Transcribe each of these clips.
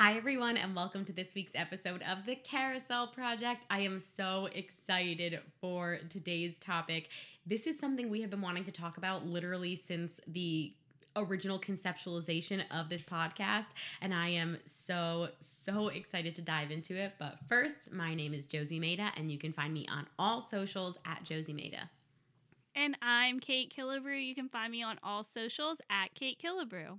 Hi, everyone, and welcome to this week's episode of the Carousel Project. I am so excited for today's topic. This is something we have been wanting to talk about literally since the original conceptualization of this podcast, and I am so, so excited to dive into it. But first, my name is Josie Maida, and you can find me on all socials at Josie Maida. And I'm Kait Killebrew. You can find me on all socials at Kait Killebrew.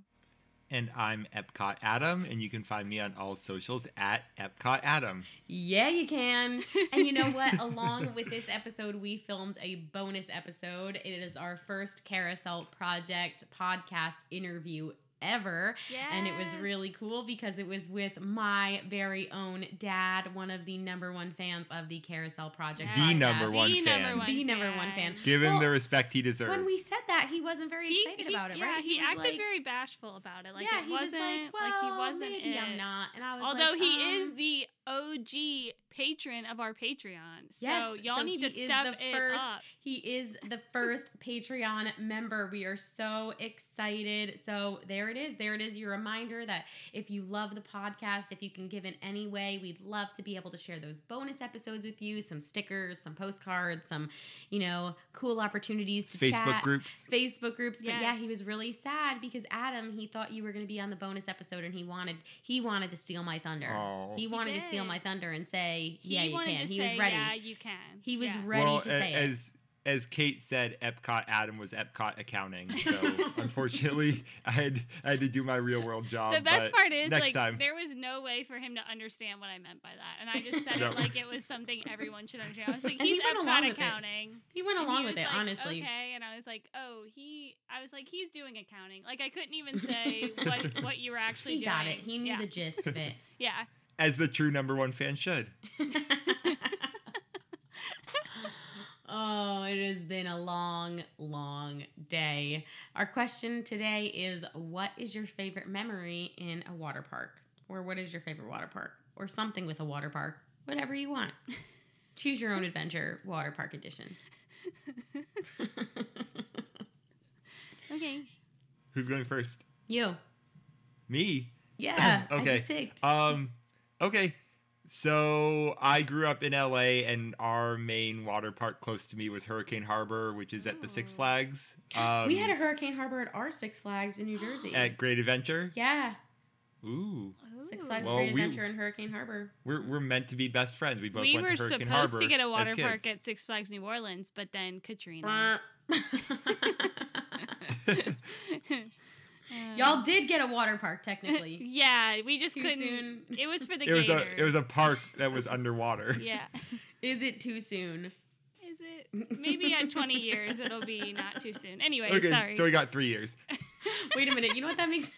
And I'm Epcot Adam, and you can find me on all socials at Epcot Adam. Yeah, you can. And you know what? Along with this episode, we filmed a bonus episode. It is our first Carousel Project podcast interview ever. And it was really cool because it was with my very own dad, one of the number one fans of the Carousel Project. The podcast. number one The fan. number one The number one fan. Give him the respect he deserves. When we said that, he wasn't very He- excited he- about it, yeah, right? he, was acted like- very bashful about it. Like yeah, it he was wasn't like, well, like he wasn't maybe it. I'm not. And I was Although like, he is um, the OG patron of our Patreon. So Yes, y'all so need to step the it first- up. He is the first Patreon member. We are so excited. So there it is. There it is. Your reminder that if you love the podcast, if you can give in any way, we'd love to be able to share those bonus episodes with you. Some stickers, some postcards, some you know cool opportunities to Facebook chat. groups. Facebook groups, but yeah, he was really sad because Adam he thought you were going to be on the bonus episode and he wanted he wanted to steal my thunder. Oh. He wanted to steal did. my thunder and say, He "Yeah, you can." to He was ready. Yeah, you can. He was Yeah. ready well, to a- say it. as as Kait said, Epcot Adam was Epcot accounting. So unfortunately, I had I had to do my real world job. The best but part is next like time. there was no way for him to understand what I meant by that, and I just said No. it like it was something everyone should understand. I was like, And he he's went along Epcot with it. accounting. He went along he with it, like, honestly. Okay, and I was like, oh, he. I was like, he's doing accounting. Like I couldn't even say what what you were actually He doing. got it. He knew yeah. the gist of it. Yeah. As the true number one fan should. oh, it has been a long, long day. Our question today is what is your favorite memory in a water park? Or what is your favorite water park? Or something with a water park. Whatever you want. Choose your own adventure, water park edition. Okay. Who's going first? you. Me. Yeah. I Okay. just picked. Um, okay. So I grew up in LA, and our main water park close to me was Hurricane Harbor, which is at the Six Flags. Um, we had a Hurricane Harbor at our Six Flags in New Jersey. at Great Adventure. yeah. Ooh, Six Flags Well, Great we- Adventure in Hurricane Harbor. we're we're meant to be best friends. We both We went were to Hurricane supposed Harbor to get a water park at Six Flags New Orleans, but then Katrina. Uh, Y'all did get a water park technically. yeah, we just Too couldn't. soon. It was for the it was Gators. a it was a park that was underwater. Yeah. Is it too soon? Is it? Maybe at 20 years it'll be not too soon. Anyway, Okay, sorry. so we got three years. Wait a minute. You know what that makes?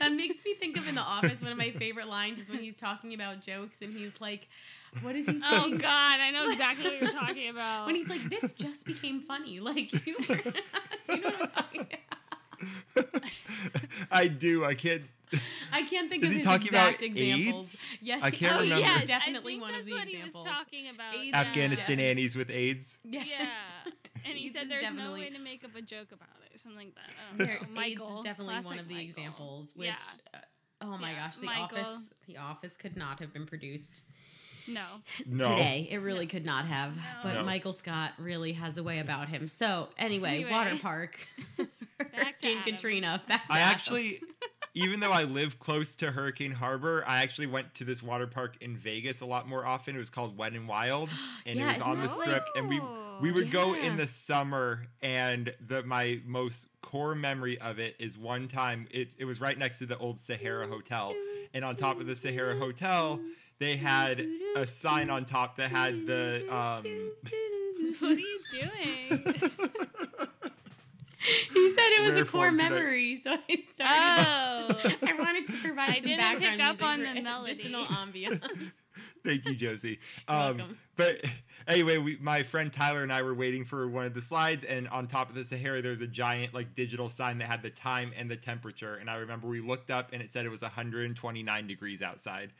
that makes me think of in The Office. One of my favorite lines is when he's talking about jokes and he's like, "What is he saying?" oh God, I know exactly what you're talking about. When he's like, "This just became funny." Like you were. Do you know what I'm talking about? I do. I can't. I can't think Is of he his talking about exact examples. AIDS? Yes, I can't oh, remember. Yeah, definitely I think one of the what examples. he was talking about. AIDS, yeah. Afghanistan Annies with AIDS. Yes. Yeah. And he AIDS said there's no way to make up a joke about it or something like that. I There- don't know. AIDS is definitely one of the Michael. examples. Which, Yeah. uh, oh my Yeah, gosh, the Michael. office, the office could not have been produced No. No. today. It really could not have. No. But No. Michael Scott really has a way about him. So anyway, Anyway. water park. Back to King Katrina. Back to I Adam. actually, even though I live close to Hurricane Harbor, I actually went to this water park in Vegas a lot more often. It was called Wet and Wild, and Yeah, it was on the that strip. And we we would go in the summer, and the my most core memory of it is one time. It it was right next to the old Sahara Hotel, and on top of the Sahara Hotel, they had a sign on top that had the um. What are you doing? He said it was a core memory, so I started. Oh. I wanted to provide I some didn't background pick up on the melody. additional ambiance. Thank you, Josie. Um, welcome. but anyway, we, my friend Tyler and I were waiting for one of the slides, and on top of the Sahara, there was a giant like digital sign that had the time and the temperature. And I remember we looked up, and it said it was 129 degrees outside,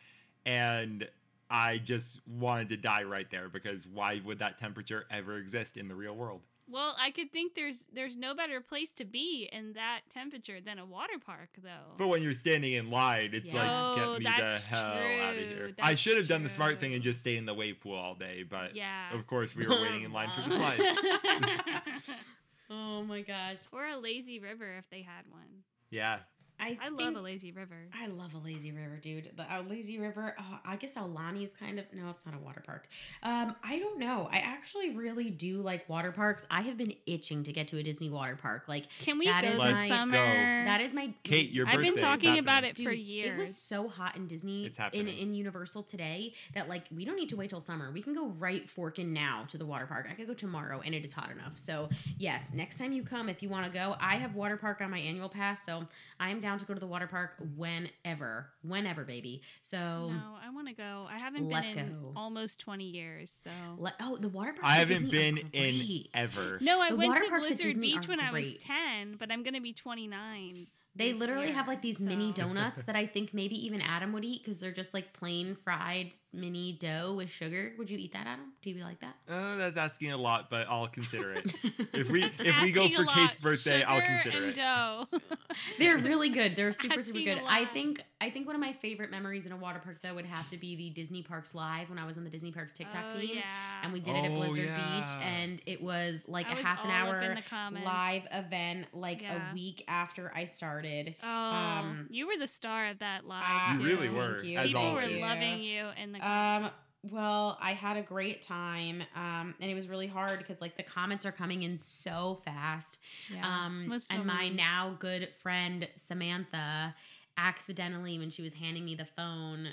and I just wanted to die right there because why would that temperature ever exist in the real world? Well, I could think there's there's no better place to be in that temperature than a water park, though. But when you're standing in line, it's Yeah. like Oh, get me the hell out of here. true. I should have done the smart thing and just stay in the wave pool all day, but yeah. of course we were waiting in line for the slides. oh my gosh. or a lazy river if they had one. Yeah. I, I love a lazy river. I love a lazy river, dude. The uh, lazy river. Oh, I guess Aulani is kind of no, it's not a water park. Um, I don't know. I actually really do like water parks. I have been itching to get to a Disney water park. Like Can we That go is this my- summer? that is my Kait, your I've been talking about happening. it for Dude, years. It was so hot in Disney It's in, in Universal today that like we don't need to wait till summer. We can go right forking now to the water park. I could go tomorrow and it is hot enough. So yes, next time you come, if you want to go, I have water park on my annual pass, so I am down to go to the water park whenever, whenever, baby. So no, I want to go. I haven't Let's been in go. almost 20 years, so. let, oh, the water park. I haven't Disney been are in ever. No, I The went to parks Blizzard Beach are when I was 10, but I'm going to be 29. They literally year, have like these mini donuts that I think maybe even Adam would eat because they're just like plain fried mini dough with sugar. Would you eat that, Adam? Do you like that? Uh, that's asking a lot, but I'll consider it. If we if we go for Kait's lot. birthday, I'll consider and it. Dough. They're really good. They're super super good. I think I think one of my favorite memories in a water park though would have to be the Disney Parks Live when I was on the Disney Parks TikTok oh, team. yeah. And we did it at Oh, Blizzard yeah. Beach and it was like I a was half an all up in hour live event like Yeah. a week after I started. Oh, um, you were the star of that live. You really were, thank you, as People always. were loving you in the Um, well, I had a great time, um, and it was really hard because like the comments are coming in so fast. yeah. Um, Most and my now good friend Samantha accidentally, when she was handing me the phone,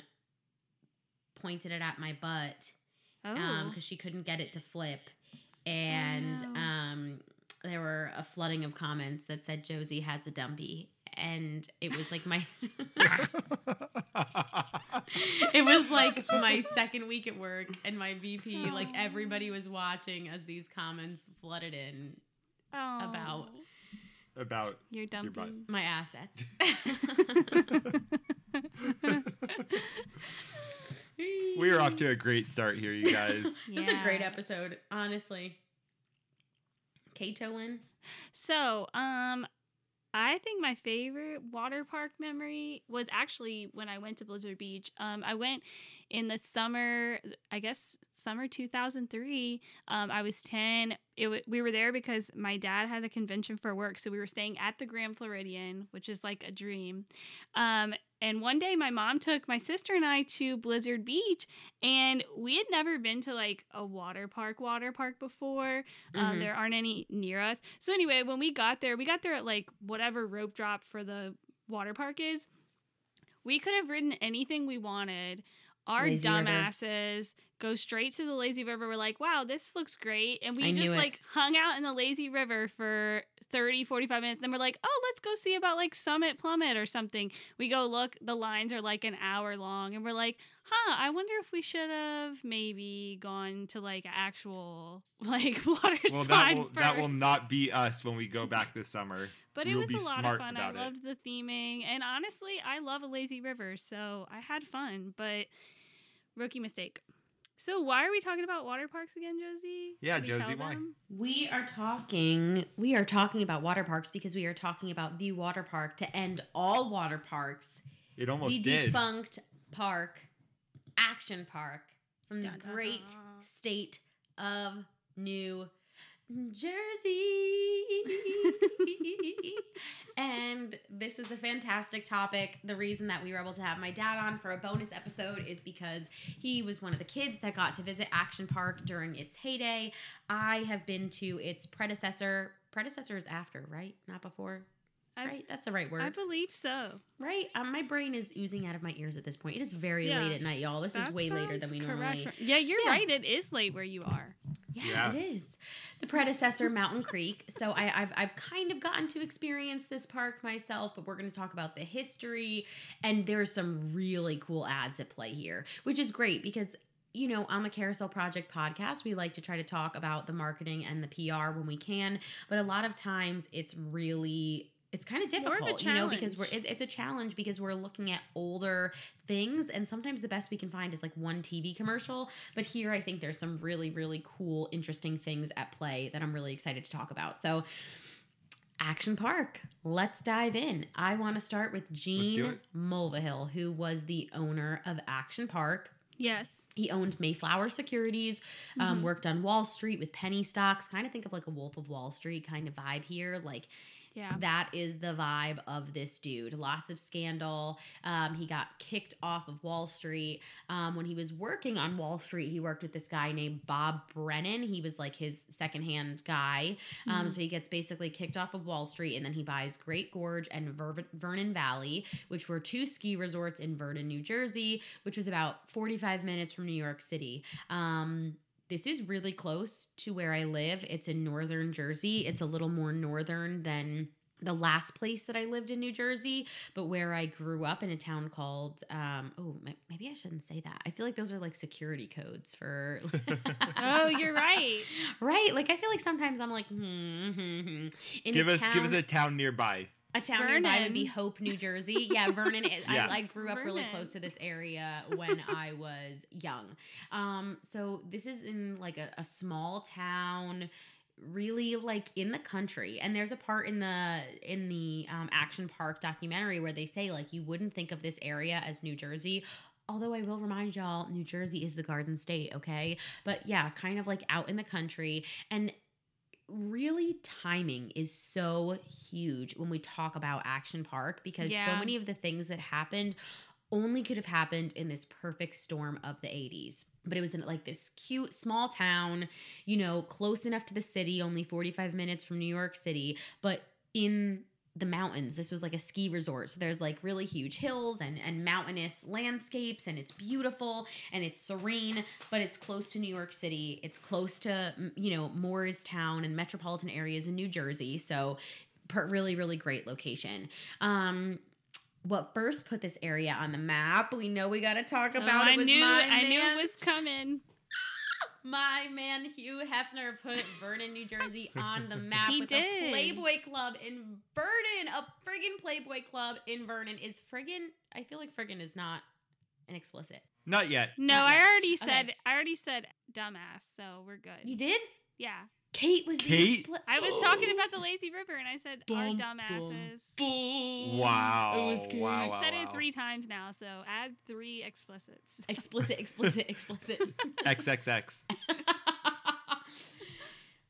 pointed it at my butt Oh. um because she couldn't get it to flip, and no. um there were a flooding of comments that said Josie has a dumpy, and it was like my. it was like my second week at work and my VP, like everybody was watching as these comments flooded in oh. about- your about your dumpy. butt. my assets. we are off to a great start here, you guys. This is a great episode, honestly. Katolin. So, um, I think my favorite water park memory was actually when I went to Blizzard Beach. Um, I went in the summer, I guess summer 2003. Um, I was 10. It w- we were there because my dad had a convention for work, so we were staying at the Grand Floridian, which is like a dream. Um, and one day my mom took my sister and I to Blizzard Beach, and we had never been to like a water park, water park before. Um, Mhm. there aren't any near us. So anyway, when we got there, we got there at like whatever rope drop for the water park is. We could have ridden anything we wanted. Our Lazy dumbasses go straight to the lazy river. We're like, wow, this looks great. And we I just like hung out in the lazy river for 30, 45 minutes. Then we're like, oh, let's go see about like Summit Plummet or something. We go look, the lines are like an hour long. And we're like, huh, I wonder if we should have maybe gone to like actual like water Well, slide that will that will not be us when we go back this summer. But we it will was be a lot smart of fun. I about it. loved the theming. And honestly, I love a lazy river, so I had fun, but rookie mistake. So why are we talking about water parks again, Josie? Yeah, we Josie, why? We are talking we are talking about water parks because we are talking about the water park to end all water parks. It almost the did. defunct park, Action Park from the Dun, dun, great dun. state of New Jersey. and this is a fantastic topic. The reason that we were able to have my dad on for a bonus episode is because he was one of the kids that got to visit Action Park during its heyday. I have been to its predecessor. Predecessor is after, right? Not before. I- right? That's the right word. I believe so. Right? Um, my brain is oozing out of my ears at this point. It is very Yeah. late at night, y'all. This is way later than we correct. normally. Yeah, you're Yeah. right. It is late where you are. Yeah, Yeah. it is. The predecessor, Mountain Creek. So I, I've I've kind of gotten to experience this park myself, but we're going to talk about the history, and there's some really cool ads at play here, which is great because. You know, on the Carousel Project podcast, we like to try to talk about the marketing and the PR when we can, but a lot of times it's really it's kind of More of difficult, you know, because we're it, it's a challenge because we're looking at older things, and sometimes the best we can find is like one TV commercial. But here, I think there's some really, really cool, interesting things at play that I'm really excited to talk about. So, Action Park, let's dive in. I want to start with Gene it. Mulvihill, who was the owner of Action Park. Yes. He owned Mayflower Securities, um, Mhm. worked on Wall Street with penny stocks. Kind of think of like a Wolf of Wall Street kind of vibe here. Like Yeah. that is the vibe of this dude. Lots of scandal. Um, he got kicked off of Wall Street. Um, when he was working on Wall Street, he worked with this guy named Bob Brennan. He was like his secondhand guy. Um, Mhm. so he gets basically kicked off of Wall Street and then he buys Great Gorge and Ver- Vernon Valley, which were two ski resorts in Vernon, New Jersey, which was about 45 minutes from New York City. Um, this is really close to where I live. It's in northern Jersey. It's a little more northern than the last place that I lived in New Jersey, but where I grew up in a town called, um, oh, maybe I shouldn't say that. I feel like those are like security codes for. Oh, you're right. Right. Like I feel like sometimes I'm like, hmm, hmm, hmm. In give a us give us town- a town nearby. A town nearby would be Hope, New Jersey. Yeah, Vernon. Is, Yeah. I, I grew up really close to this area when I was young. Um, so this is in like a, a small town, really like in the country. And there's a part in the in the um, Action Park documentary where they say like you wouldn't think of this area as New Jersey. Although I will remind y'all, New Jersey is the Garden State, okay? But yeah, kind of like out in the country. And really timing is so huge when we talk about Action Park because so many of the things that happened only could have happened in this perfect storm of the 80s. But it was in like this cute small town, you know, close enough to the city, only 45 minutes from New York City, but in the mountains. This was like a ski resort. So there's like really huge hills and and mountainous landscapes and it's beautiful and it's serene, but it's close to New York City. It's close to you know Morristown and metropolitan areas in New Jersey. So per- really really great location. Um what first put this area on the map? We know we got to talk Oh, about I it. Was knew my I knew it was coming. My man Hugh Hefner put Vernon, New Jersey on the map He with did. a Playboy Club in Vernon. A friggin' Playboy Club in Vernon is friggin'. I feel like friggin' is not an explicit. Not yet. No, Not I yet. already Okay. said I already said dumbass, so we're good. You did? Yeah. Kait was Kait? The expli- I was talking about the lazy river and I said our dumbasses. Wow. It was Kait. Wow, I've wow, said wow. it three times now, so add three explicits. Explicit, explicit, explicit. XXX.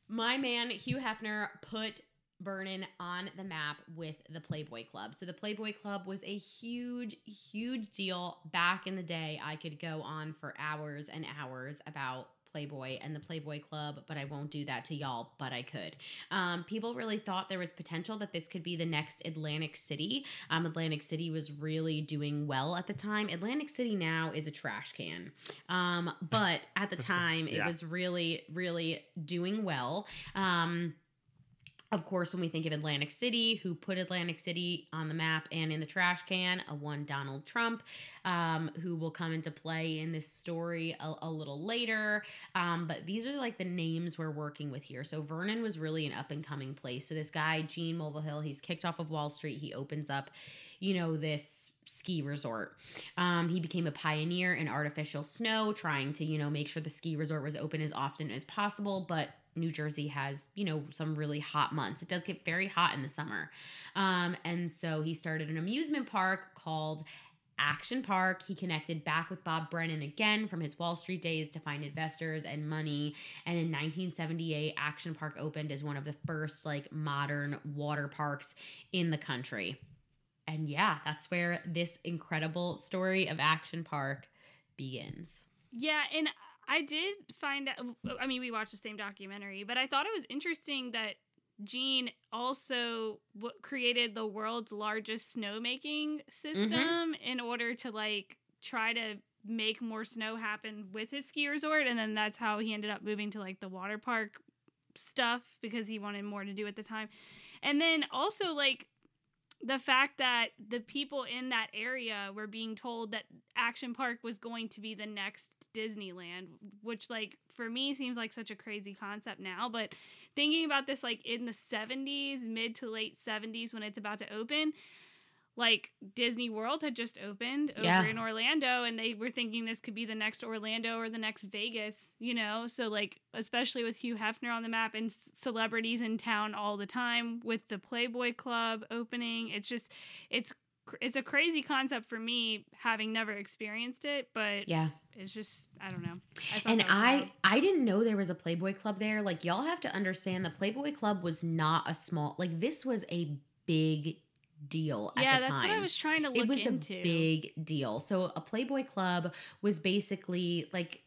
My man Hugh Hefner put Vernon on the map with the Playboy Club. So the Playboy Club was a huge, huge deal back in the day. I could go on for hours and hours about Playboy and the Playboy Club, but I won't do that to y'all, but I could. Um, people really thought there was potential that this could be the next Atlantic City. Um, Atlantic City was really doing well at the time. Atlantic City now is a trash can. Um, but at the time, it was really, really doing well. Um, of course, when we think of Atlantic City, who put Atlantic City on the map and in the trash can, a one Donald Trump, um, who will come into play in this story a, a little later. Um, but these are like the names we're working with here. So Vernon was really an up and coming place. So this guy, Gene Mulvihill, Hill, he's kicked off of Wall Street. He opens up, you know, this ski resort. Um, he became a pioneer in artificial snow, trying to, you know, make sure the ski resort was open as often as possible. But New Jersey has, you know, some really hot months. It does get very hot in the summer. Um, and so he started an amusement park called Action Park. He connected back with Bob Brennan again from his Wall Street days to find investors and money. And in 1978, Action Park opened as one of the first like modern water parks in the country. And yeah, that's where this incredible story of Action Park begins. Yeah, and I did find out. I mean, we watched the same documentary, but I thought it was interesting that Gene also w- created the world's largest snowmaking system mm-hmm. in order to like try to make more snow happen with his ski resort, and then that's how he ended up moving to like the water park stuff because he wanted more to do at the time. And then also like the fact that the people in that area were being told that Action Park was going to be the next Disneyland, which like for me seems like such a crazy concept now, but thinking about this like in the 70s, mid to late 70s when it's about to open, like Disney World had just opened over Yeah. in Orlando and they were thinking this could be the next Orlando or the next Vegas, you know? So like especially with Hugh Hefner on the map and celebrities in town all the time with the Playboy Club opening, it's just it's it's a crazy concept for me having never experienced it, but Yeah. it's just I don't know. I And I wild. I didn't know there was a Playboy Club there. Like y'all have to understand the Playboy Club was not a small like this was a big deal at yeah, that's time. what I was trying to look it was into. a big deal. So a Playboy Club was basically like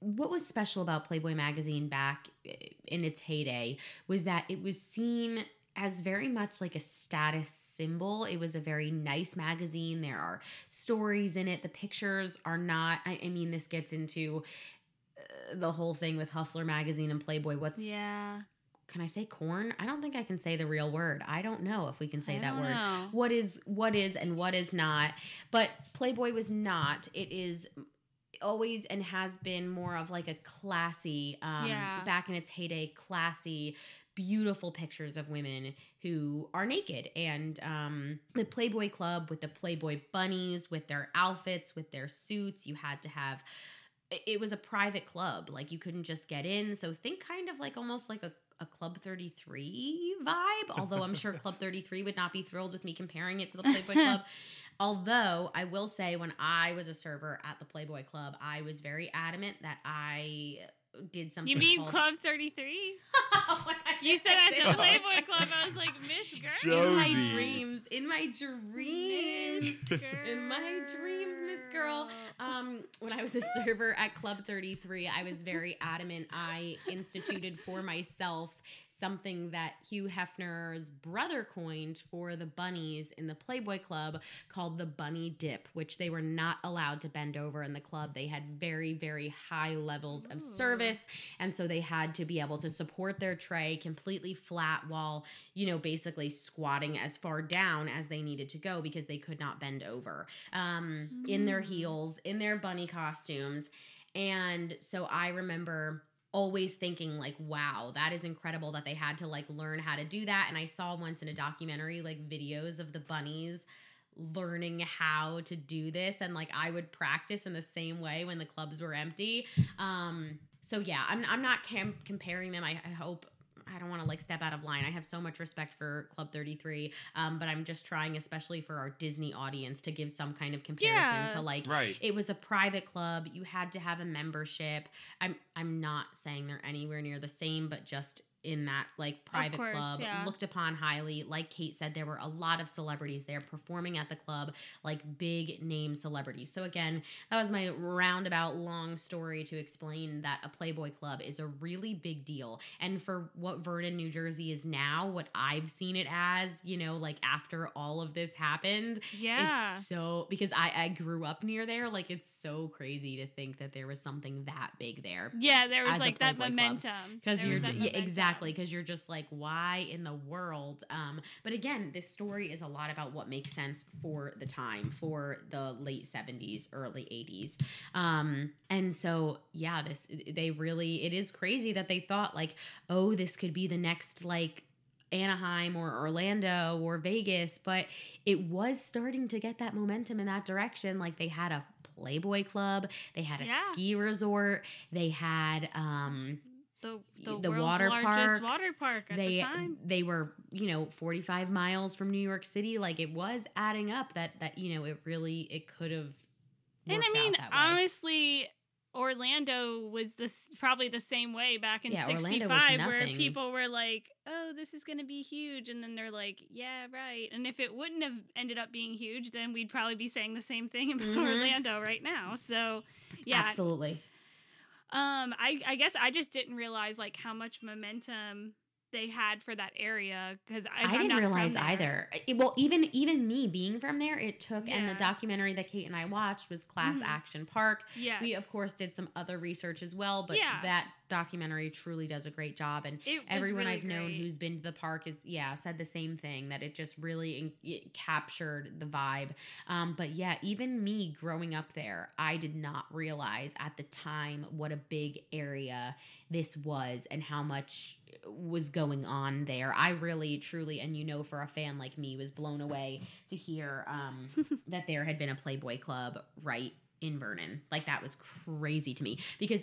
what was special about Playboy magazine back eh, in its heyday was that it was seen as very much like a status symbol. It was a very nice magazine. There are stories in it. The pictures are not I, I mean this gets into uh, the whole thing with Hustler magazine and Playboy. What's yeah. can I say corn? I don't think I can say the real word. I don't know if we can say that don't word know. what is what is and what is not but playboy was not it is always and has been more of like a classy um Yeah. back in its heyday classy beautiful pictures of women who are naked. And um the playboy club with the playboy bunnies with their outfits with their suits you had to have it- was a private club. Like you couldn't just get in. So think kind of like almost like a a Club 33 vibe, although I'm sure Club 33 would not be thrilled with me comparing it to the Playboy Club. Although I will say, when I was a server at the Playboy Club, I was very adamant that I did something. You mean called- Club 33? When You said at said the it. Playboy Club, I was like, Miss Girl. Joe- In my dreams, in my dreams. In my dreams, Miss Girl. Um, when I was a server at Club 33, I was very adamant. I instituted for myself something that Hugh Hefner's brother coined for the bunnies in the Playboy Club called the bunny dip, which they were not allowed to bend over in the club. They had very, very high levels of service. And so they had to be able to support their tray completely flat while, you know, basically squatting as far down as they needed to go because they could not bend over um, in their Mm. heels, in their bunny costumes. And so I remember always thinking like wow that is incredible that they had to like learn how to do that. And i saw once in a documentary like videos of the bunnies learning how to do this and like i would practice in the same way when the clubs were empty. Um so yeah i'm, I'm not cam- comparing them. I, I hope I don't want to like step out of line. I have so much respect for Club 33, um, but I'm just trying, especially for our Disney audience, to give some kind of comparison Yeah. to like Right. it was a private club. You had to have a membership. I'm I'm not saying they're anywhere near the same, but just in that like private course, club yeah. looked upon highly like kait said there were a lot of celebrities there performing at the club like big name celebrities so again that was my roundabout long story to explain that a playboy club is a really big deal and for what vernon new jersey is now what i've seen it as you know like after all of this happened Yeah. it's so because I I grew up near there. Like it's so crazy to think that there was something that big there. yeah, there was like that momentum. Because you're yeah, momentum. Exactly because you're just like why in the world um but again this story is a lot about what makes sense for the time for the late 70s early 80s um and so yeah this they really it is crazy that they thought like oh this could be the next like Anaheim or Orlando or Vegas, but it was starting to get that momentum in that direction. Like they had a Playboy club, they had a Yeah. ski resort, they had um The, the, the water largest park, water park at they the time. they were, you know, 45 miles from New York City. Like it was adding up that that, you know, it really it could have And I mean, out that way. honestly, Orlando was this probably the same way back in Yeah, '65, where people were like, "Oh, this is going to be huge," and then they're like, "Yeah, right." And if it wouldn't have ended up being huge, then we'd probably be saying the same thing about Mhm. Orlando right now. So, yeah, Absolutely. Um, I I guess I just didn't realize like how much momentum they had for that area because I, I didn't realize either. It- well, even even me being from there, it took and the documentary that Kait and I watched was Class Mhm. Action Park. Yeah, We of course did some other research as well, but Yeah. that documentary truly does a great job and everyone really I've known who's been to the park is yeah said the same thing that it just really it captured the vibe. Um, but yeah, even me growing up there, I did not realize at the time what a big area this was and how much was going on there. I really, truly, and you know, for a fan like me, was blown away to hear um, that there had been a Playboy Club right in Vernon. Like that was crazy to me because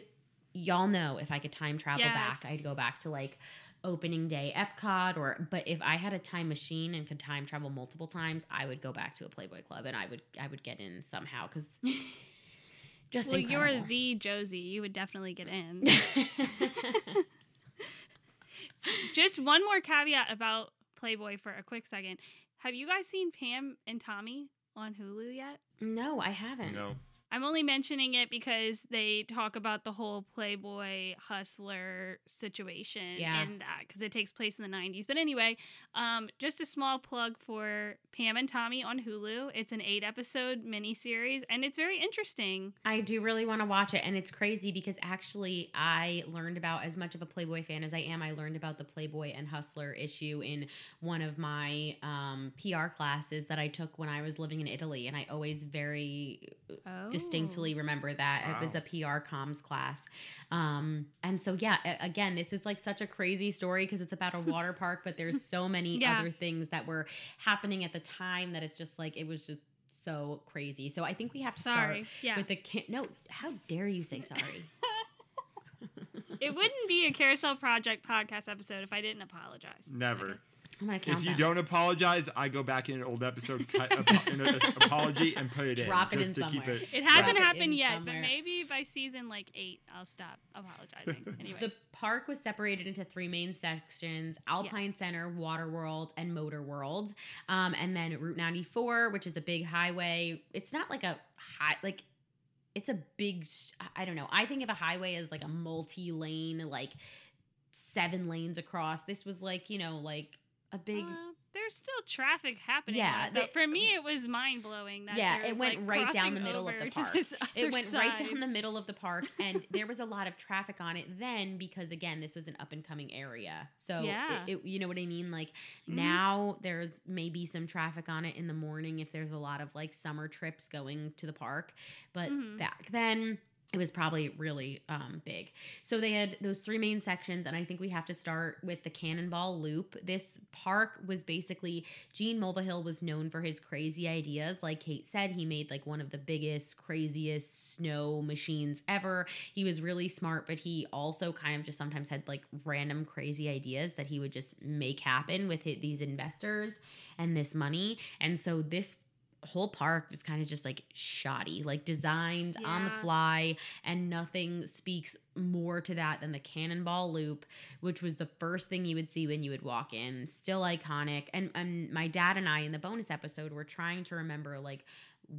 y'all know if I could time travel back, I'd go back to like opening day Epcot or but if I had a time machine and could time travel multiple times, I would go back to a Playboy Club and I would I would get in somehow cuz just well, you're the Josie. You would definitely get in. Just one more caveat about Playboy for a quick second. Have you guys seen Pam and Tommy on Hulu yet? no, I haven't. No. I'm only mentioning it because they talk about the whole Playboy hustler situation Yeah. and that because it takes place in the 90s. But anyway, um, just a small plug for Pam and Tommy on Hulu. It's an eight episode miniseries and it's very interesting. I do really want to watch it. And it's crazy because actually, I learned about as much of a Playboy fan as I am. I learned about the Playboy and Hustler issue in one of my um, PR classes that I took when I was living in Italy. And I always very Oh. Distinctly remember that. It was a PR comms class. Um, and so, yeah, again, this is like such a crazy story because it's about a water park, but there's so many Yeah. other things that were happening at the time that it's just like, it was just so crazy. So I think we have to start Yeah. with the can- no how dare you say sorry it wouldn't be a Carousel Project podcast episode if I didn't apologize. Never. I'm gonna count If you them. don't apologize, I go back in an old episode, cut apo- an apology, and put it in Drop it just in to keep somewhere. it. It hasn't Drop it happened in yet, somewhere. but maybe by season like eight, I'll stop apologizing. Anyway. the park was separated into three main sections alpine center water world and motor world um, and then route 94 which is a big highway it's not like a high like it's a big i don't know i think of a highway as like a multi-lane like seven lanes across this was like you know like a big Uh, there's still traffic happening. Yeah, but for me, it was mind blowing. That Yeah, it went like, right down the middle of the park. it went right down the middle of the park and there was a lot of traffic on it then because again this was an up and coming area so Yeah. it, you know what i mean like Mhm. now there's maybe some traffic on it in the morning if there's a lot of like summer trips going to the park but Mhm. back then it was probably really um, big. So they had those three main sections, and I think we have to start with the Cannonball Loop. This park was basically Gene Mulvihill was known for his crazy ideas. Like Kait said, he made like one of the biggest, craziest snow machines ever. He was really smart, but he also kind of just sometimes had like random crazy ideas that he would just make happen with hi- these investors and this money. And so this whole park was kind of just like shoddy, like designed on the fly, and nothing speaks more to that than the Cannonball Loop, which was the first thing you would see when you would walk in. Still iconic. And, and my dad and I in the bonus episode were trying to remember like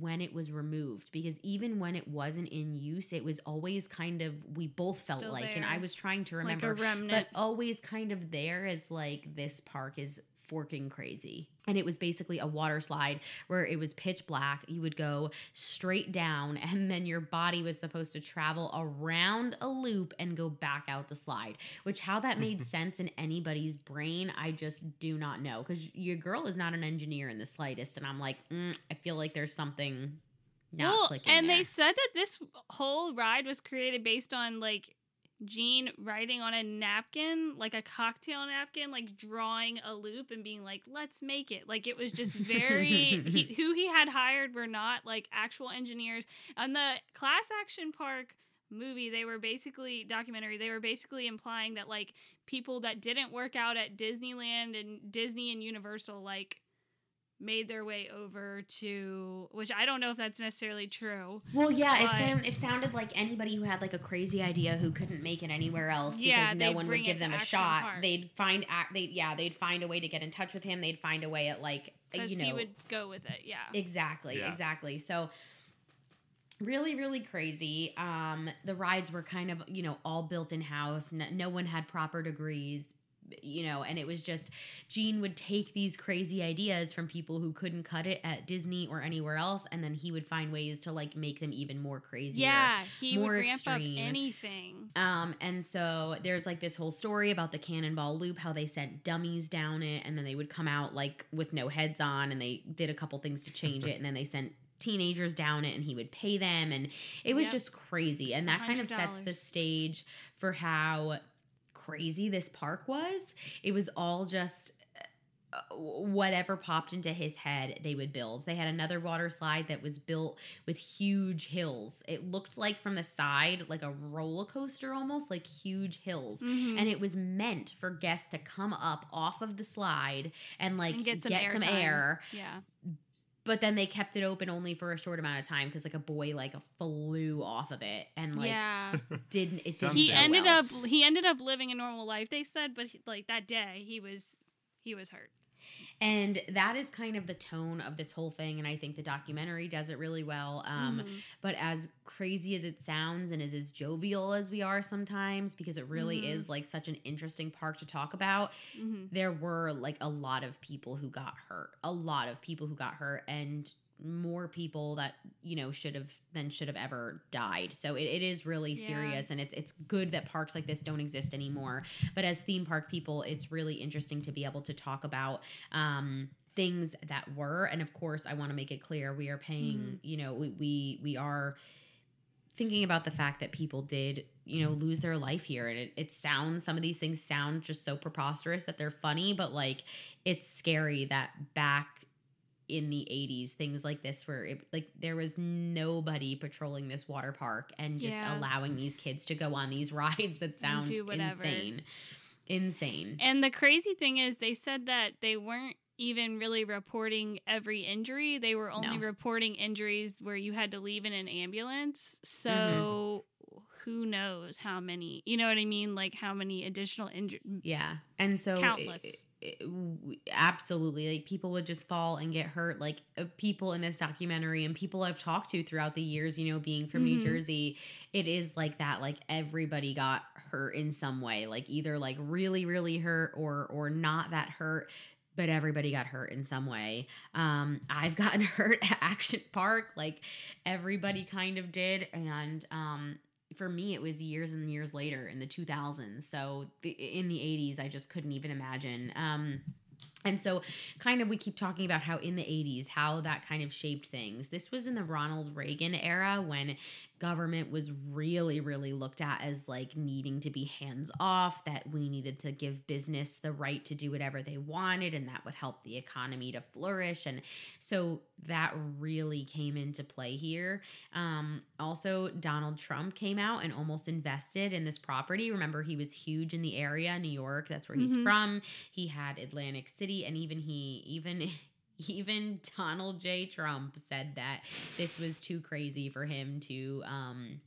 when it was removed because even when it wasn't in use, it was always kind of we both felt Still like, and I was trying to like remember remnant. but always kind of there as like this park is forking crazy. And it was basically a water slide where it was pitch black. You would go straight down, and then your body was supposed to travel around a loop and go back out the slide. Which, how that made sense in anybody's brain, I just do not know. Because your girl is not an engineer in the slightest. And I'm like, mm, I feel like there's something not well, clicking. and there. they said that this whole ride was created based on like Gene writing on a napkin, like a cocktail napkin, like drawing a loop and being like, "Let's make it." Like it was just very he, who he had hired were not like actual engineers. On the Class Action Park movie, they were basically documentary. They were basically implying that like people that didn't work out at Disneyland and Disney and Universal like made their way over to which I don't know if that's necessarily true. Well, yeah, it, sound, it sounded like anybody who had like a crazy idea who couldn't make it anywhere else Yeah, because no one would give them a shot. Park. They'd find act. They yeah, they'd find a way to get in touch with him. They'd find a way at like you know he would go with it, yeah. exactly Yeah. exactly. So really really crazy. Um, the rides were kind of you know all built in house. No, no one had proper degrees. You know, and it was just Gene would take these crazy ideas from people who couldn't cut it at Disney or anywhere else, and then he would find ways to like make them even more crazy. Yeah, he more would ramp extreme. up anything. Um, and so there's like this whole story about the cannonball loop, how they sent dummies down it, and then they would come out like with no heads on, and they did a couple things to change it, and then they sent teenagers down it and he would pay them and it was Yep. just crazy and that kind of sets the stage for how crazy this park was. It was all just uh, whatever popped into his head they would build. They had another water slide that was built with huge hills. It looked like from the side like a roller coaster almost like huge hills. Mhm. and it was meant for guests to come up off of the slide and like And get get some, some air. Yeah. But then they kept it open only for a short amount of time because like a boy like flew off of it and like yeah. didn't it didn't he ended well. up he ended up living a normal life they said but he, like that day he was he was hurt and that is kind of the tone of this whole thing and i think the documentary does it really well um Mhm. but as crazy as it sounds and as as jovial as we are sometimes because it really Mhm. is like such an interesting park to talk about Mhm. there were like a lot of people who got hurt a lot of people who got hurt and more people that you know should have than should have ever died so it, it is really Yeah. serious and it's it's good that parks like this don't exist anymore but as theme park people it's really interesting to be able to talk about um things that were and of course i want to make it clear we are paying Mhm. you know we, we we are thinking about the fact that people did you know lose their life here and it, it sounds some of these things sound just so preposterous that they're funny but like it's scary that back in the 80s things like this where it, like there was nobody patrolling this water park and just Yeah. allowing these kids to go on these rides that sound insane insane and the crazy thing is they said that they weren't even really reporting every injury they were only No. reporting injuries where you had to leave in an ambulance so Mm-hmm. who knows how many you know what i mean like how many additional injuries Yeah. And so Countless. it- absolutely like people would just fall and get hurt like uh, people in this documentary and people I've talked to throughout the years, you know, being from New Mhm. Jersey, it is like that like everybody got hurt in some way, like either like really really hurt or or not that hurt but everybody got hurt in some way. Um, I've gotten hurt at Action Park, like everybody kind of did, and um, for me, it was years and years later in the 2000s. So the, in the 80s, I just couldn't even imagine. Um, and so, kind of, we keep talking about how in the 80s, how that kind of shaped things. This was in the Ronald Reagan era when government was really, really looked at as like needing to be hands off, that we needed to give business the right to do whatever they wanted, and that would help the economy to flourish. And so, that really came into play here. Um, also, Donald Trump came out and almost invested in this property. Remember, he was huge in the area, New York. That's where he's Mhm. from. He had Atlantic City, and even he, even even Donald J. Trump said that this was too crazy for him to um,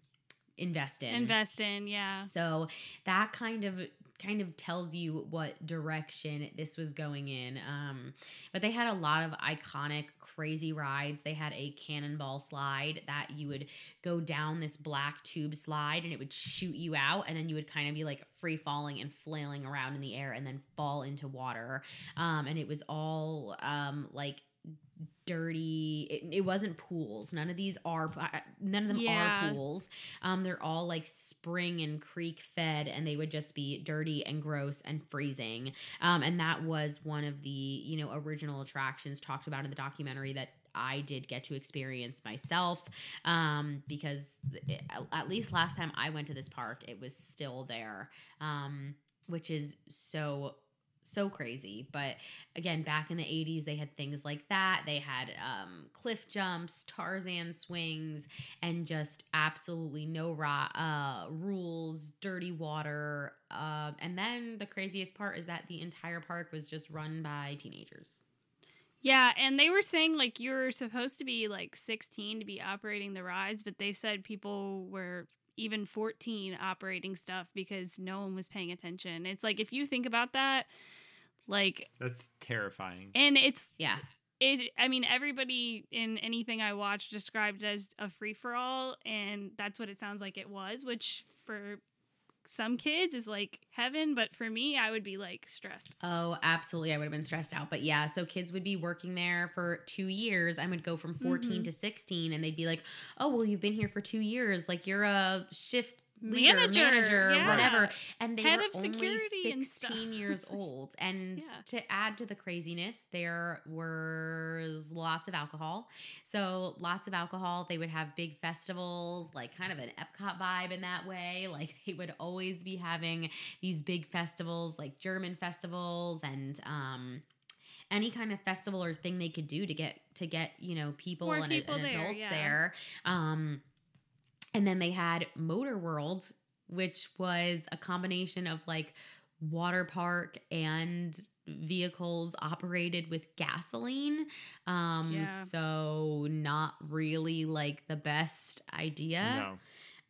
invest in. invest in yeah So that kind of kind of tells you what direction this was going in. Um, but they had a lot of iconic, crazy rides. They had a cannonball slide that you would go down this black tube slide and it would shoot you out, and then you would kind of be like free falling and flailing around in the air and then fall into water. Um, and it was all um, like dirty it, it wasn't pools. None of these are none of them Yeah. are pools. Um they're all like spring and creek fed and they would just be dirty and gross and freezing. Um and that was one of the you know original attractions talked about in the documentary that I did get to experience myself um, because it- at least last time I went to this park, it was still there, um, which is so so crazy. But again, back in the 80s, they had things like that. They had um, cliff jumps, Tarzan swings, and just absolutely no uh, rules, dirty water. Uh, and then the craziest part is that the entire park was just run by teenagers. Yeah, and they were saying like you were supposed to be like 16 to be operating the rides, but they said people were even 14 operating stuff because no one was paying attention. It's like if you think about that, like That's terrifying. and it's Yeah. it I mean everybody in anything I watched described it as a free for all and that's what it sounds like it was, which for some kids is like heaven, but for me, I would be like stressed. Oh, absolutely. I would have been stressed out. But yeah, so kids would be working there for two years. I would go from 14 Mhm. to 16, and they'd be like, oh, well, you've been here for two years. Like, you're a shift leader, Manager, manager, yeah. whatever. And they Head were of only security and 16 years old. And Yeah. to add to the craziness, there was lots of alcohol. So lots of alcohol. They would have big festivals, like kind of an Epcot vibe in that way. Like they would always be having these big festivals, like German festivals and um any kind of festival or thing they could do to get to get you know people More and, people and there, adults yeah. there um and then they had motor world which was a combination of like water park and vehicles operated with gasoline um Yeah. so not really like the best idea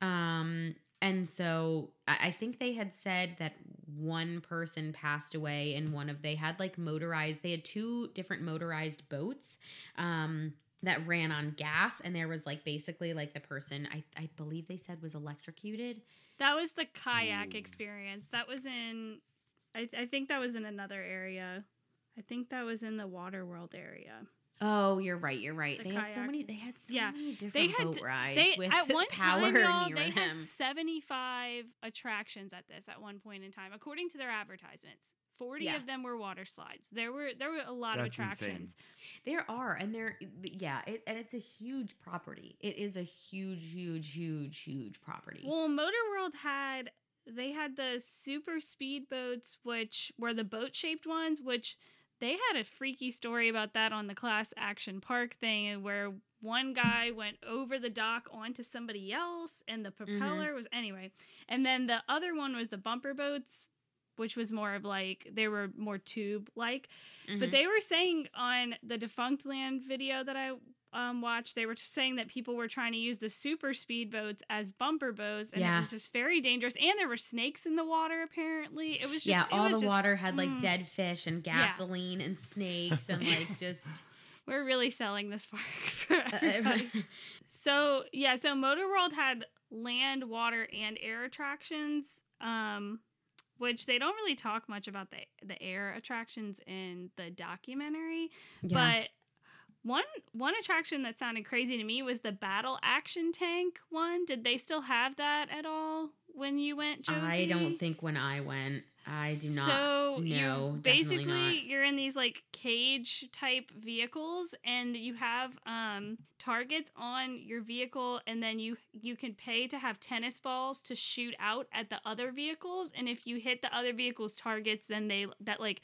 No. um, and so I, I think they had said that one person passed away in one of they had like motorized they had two different motorized boats um that ran on gas and there was like basically like the person I, I believe they said was electrocuted. That was the kayak Ooh. experience. That was in, I, I think that was in another area. I think that was in the water world area. Oh, you're right, you're right. The they had so kayak. many they had so Yeah, many different had boat rides They with at one power time, y'all, near they them. had seventy five attractions at this at one point in time, according to their advertisements. Forty Yeah. of them were water slides. There were there were a lot of That's insane. attractions. There are, and there, yeah, it, and it's a huge property. It is a huge, huge, huge, huge property. Well, Motor World had they had the super speedboats, which were the boat shaped ones, which they had a freaky story about that on the Class Action Park thing, where one guy went over the dock onto somebody else, and the propeller was anyway. And then the other one was the bumper boats, which was more of like they were more tube like. But Mhm. they were saying on the Defunctland video that I um, watched, they were saying that people were trying to use the super speedboats as bumper boats, and Yeah. it was just very dangerous. And there were snakes in the water. Apparently, it was just yeah, all the just- water had like mm. dead fish and Yeah. gasoline and snakes and like just We're really selling this park for uh, everybody. so yeah, so Motor World had land, water, and air attractions. Um, which they don't really talk much about the the air attractions in the documentary. yeah. One one attraction that sounded crazy to me was the battle action tank one. Did they still have that at all when you went, Josie? I don't think when I went, I do not. So no, you basically not. you're in these like cage type vehicles, and you have um, targets on your vehicle, and then you you can pay to have tennis balls to shoot out at the other vehicles, and if you hit the other vehicles' targets, then they that like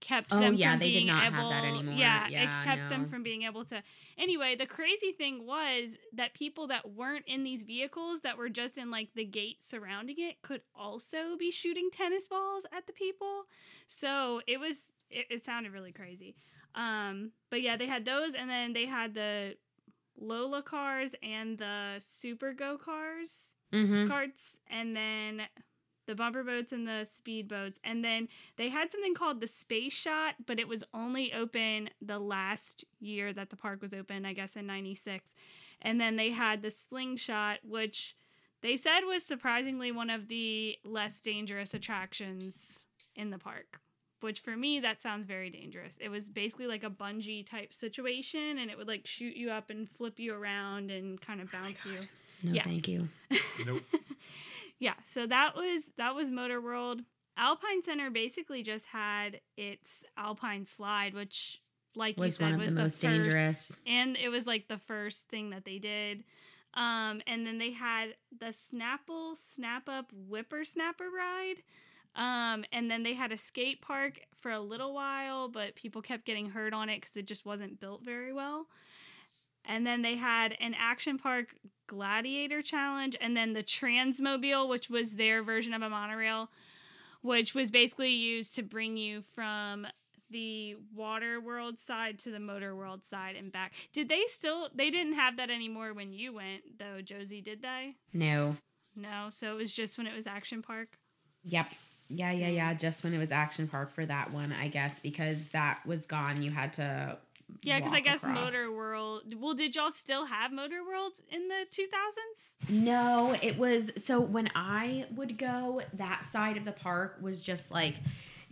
kept Oh, them yeah, from they did being not have able that anymore. yeah, Yeah, it kept them from being able to anyway the crazy thing was that people that weren't in these vehicles that were just in like the gate surrounding it could also be shooting tennis balls at the people so it was it, it sounded really crazy um but yeah they had those and then they had the lola cars and the super go cars Mhm. carts and then the bumper boats and the speed boats and then they had something called the space shot but it was only open the last year that the park was open i guess in 96 and then they had the slingshot which they said was surprisingly one of the less dangerous attractions in the park which for me that sounds very dangerous it was basically like a bungee type situation and it would like shoot you up and flip you around and kind of oh bounce you No, Yeah. thank you. Nope. yeah, so that was that was Motor World. Alpine Center basically just had its Alpine slide, which like Was you said of the was the, most first, dangerous. and it was like the first thing that they did. Um, and then they had the Snapple Snap Up Whippersnapper ride. Um, and then they had a skate park for a little while, but people kept getting hurt on it because it just wasn't built very well. And then they had an action park gladiator challenge, and then the Transmobile, which was their version of a monorail, which was basically used to bring you from the water world side to the motor world side and back. Did they still they didn't have that anymore when you went though, Josie, did they? No. No, so it was just when it was action park. Yep. Yeah, yeah, yeah. Just when it was Action Park for that one, I guess, because that was gone. You had to Yeah, because I guess across. Motor World. Well, did y'all still have Motor World in the 2000s? No, it was so when I would go, that side of the park was just like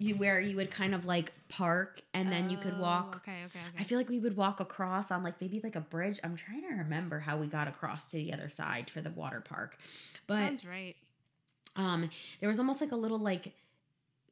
you where you would kind of like park and then you could Oh, walk. Okay, okay, okay. I feel like we would walk across on like maybe like a bridge. I'm trying to remember how we got across to the other side for the water park. But Sounds right. um there was almost like a little like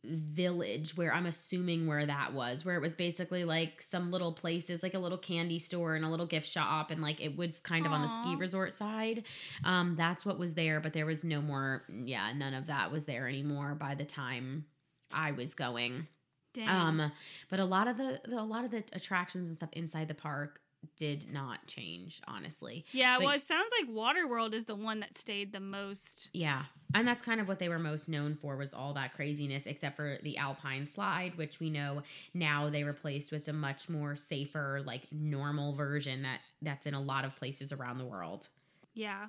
village where I'm assuming where that was, where it was basically like some little places, like a little candy store and a little gift shop, and like it was kind of on the ski resort side. Um, that's what was there, but there was no more. Yeah, none of that was there anymore by the time I was going. Dang. Um, but a lot of the, the a lot of the attractions and stuff inside the park did not change, honestly. yeah, but- well, it sounds like Water World is the one that stayed the most. Yeah. And that's kind of what they were most known for was all that craziness, except for the Alpine slide, which we know now they replaced with a much more safer, like normal version that that's in a lot of places around the world. Yeah.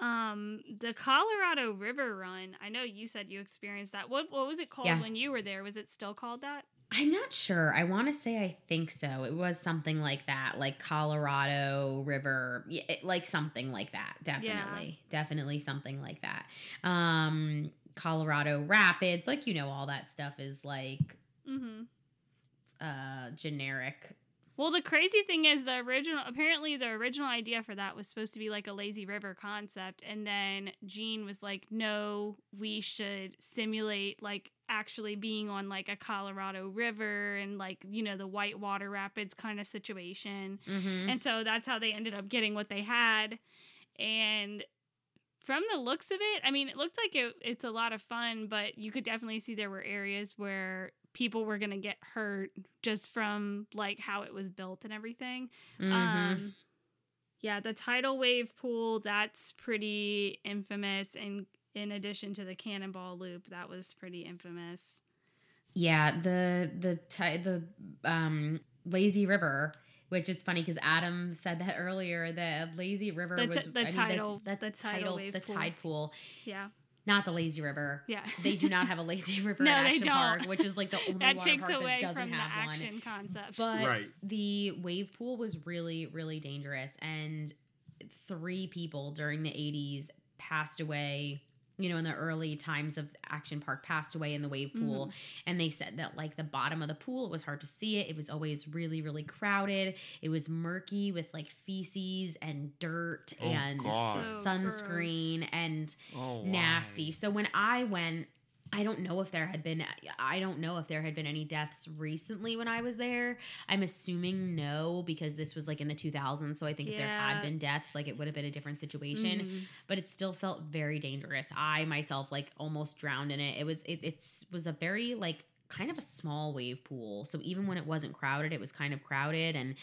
Um, the Colorado River Run. I know you said you experienced that. What what was it called Yeah. when you were there? Was it still called that? I'm not sure. I want to say I think so. It was something like that, like Colorado River, it- like something like that. Definitely, definitely something like that. Um, Colorado Rapids, like you know, all that stuff is like Mm-hmm. uh generic. Well, the crazy thing is the original. Apparently, the original idea for that was supposed to be like a lazy river concept, and then Gene was like, "No, we should simulate like actually being on like a Colorado River and like you know the whitewater rapids kind of situation." Mm-hmm. And so that's how they ended up getting what they had. And from the looks of it, I mean, it looked like it, it's a lot of fun, but you could definitely see there were areas where people were going to get hurt just from like how it was built and everything. Mm-hmm. Um, yeah, the tidal wave pool, that's pretty infamous. And in addition to the cannonball loop, that was pretty infamous. Yeah, the the ti- the um lazy river, which it's funny because Adam said that earlier. The lazy river The ti- was the I mean, tidal- the, the tidal wave the pool. tide pool, Yeah. not the lazy river. Yeah. They do not have a lazy river No, at they Action don't. Park, which is like the only that water takes park away that doesn't from the have one. action concept. But Right. the wave pool was really, really dangerous. And three people during the 80s passed away, you know, in the early times of Action Park, passed away in the wave pool. Mm-hmm. And they said that, like, the bottom of the pool, it was hard to see it. It was always really, really crowded. It was murky with like feces and dirt Oh, and God. Sunscreen gross. and Oh, nasty. So when I went, I don't know if there had been I don't know if there had been any deaths recently when I was there. I'm assuming no because this was like in the 2000s, so I think if there had been deaths, like it would have been a different situation, Mhm. but it still felt very dangerous. I myself like almost drowned in it. It was it it's was a very like kind of a small wave pool. So even when it wasn't crowded, it was kind of crowded and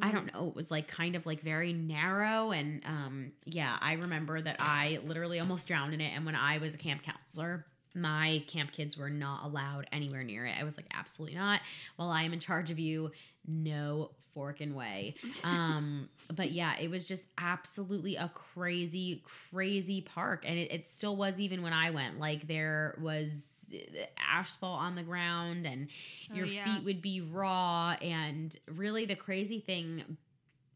I Mm. don't know, it was like kind of like very narrow and um yeah, I remember that I literally almost drowned in it and when I was a camp counselor, my camp kids were not allowed anywhere near it. I was like absolutely not. While I am in charge of you, no forking way. Um but yeah, it was just absolutely a crazy crazy park and it, it still was even when I went. Like there was asphalt on the ground and Oh, your yeah. feet would be raw and really the crazy thing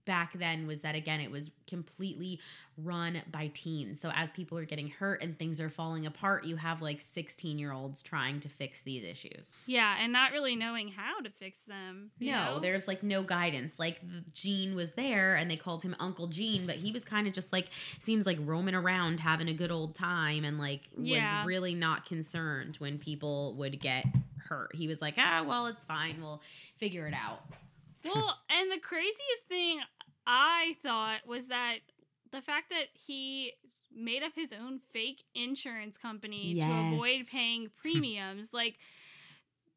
back then was that again it was completely run by teens so as people are getting hurt and things are falling apart you have like 16 year olds trying to fix these issues Yeah, and not really knowing how to fix them. you no know? there's like no guidance like gene was there and they called him uncle gene but he was kind of just like seems like roaming around having a good old time and like Yeah. was really not concerned when people would get hurt he was like ah well it's fine we'll figure it out well, and the craziest thing I thought was that the fact that he made up his own fake insurance company to avoid paying premiums, like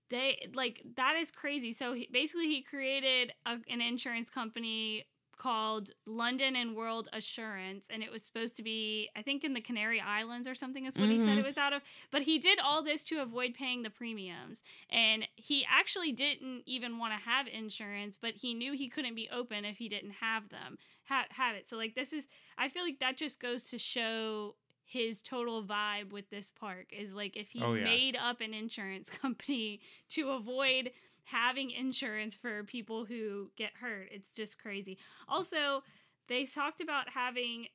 they like that is crazy. So he, basically, he created a, an insurance company called London and World Assurance, and it was supposed to be, I think, in the Canary Islands or something is what he said it mm-hmm. was out of. But he did all this to avoid paying the premiums, and he actually didn't even want to have insurance, but he knew he couldn't be open if he didn't have them ha- have it. So like this is, I feel like that just goes to show his total vibe with this park is like if he Oh, yeah. made up an insurance company to avoid having insurance for people who get hurt. It's just crazy. Also, they talked about having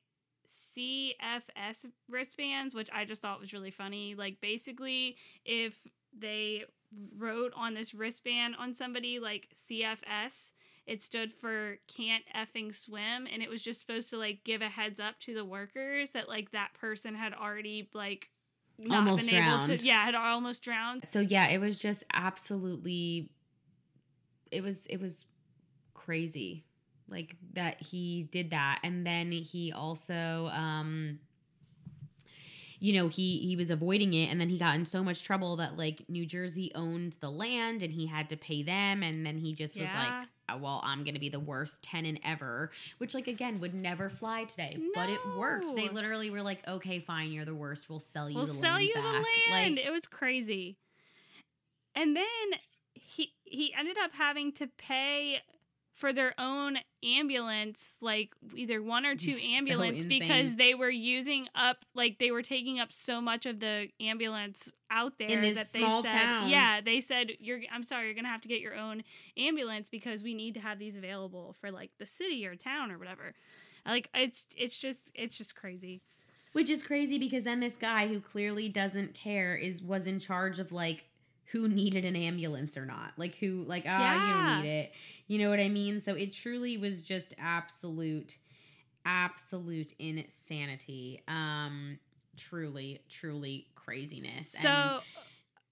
CFS wristbands, which I just thought was really funny. Like basically, if they wrote on this wristband on somebody like CFS, it stood for can't effing swim and it was just supposed to like give a heads up to the workers that like that person had already like not Almost been able to yeah, had almost drowned. So yeah, it was just absolutely it was it was crazy. Like that he did that and then he also um you know, he he was avoiding it and then he got in so much trouble that like New Jersey owned the land and he had to pay them and then he just was like "Oh, well, I'm going to be the worst tenant ever, which like again would never fly today, but it worked. They literally were like, "Okay, fine, you're the worst. We'll sell you We'll the sell land you back." the land. Like it was crazy. And then he he ended up having to pay for their own ambulance, like either one or two Yeah, so ambulance because they were using up like they were taking up so much of the ambulance out there that they small said town. yeah they said you're i'm sorry you're gonna have to get your own ambulance because we need to have these available for like the city or town or whatever. Like it's it's just it's just crazy. Which is crazy because then this guy who clearly doesn't care is was in charge of like who needed an ambulance or not. Like who like ah you Yeah. don't need it. You know what I mean? So it truly was just absolute absolute insanity. Um truly truly craziness. So, and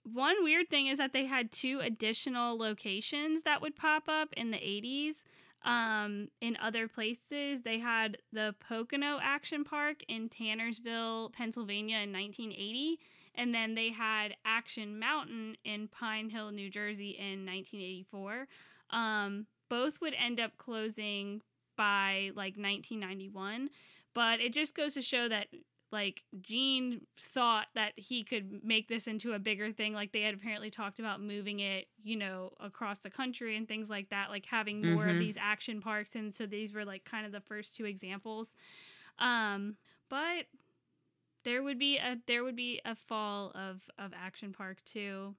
one weird thing is that they had two additional locations that would pop up in the 80s. Um, in other places, they had the Pocono Action Park in Tannersville, Pennsylvania in 1980, and then they had Action Mountain in Pine Hill, New Jersey in 1984. Um, both would end up closing by like 1991, but it just goes to show that like Gene thought that he could make this into a bigger thing. Like they had apparently talked about moving it, you know, across the country and things like that, like having more Mhm. of these action parks. And so these were like kind of the first two examples. Um, but there would be a there would be a fall of of Action Park too.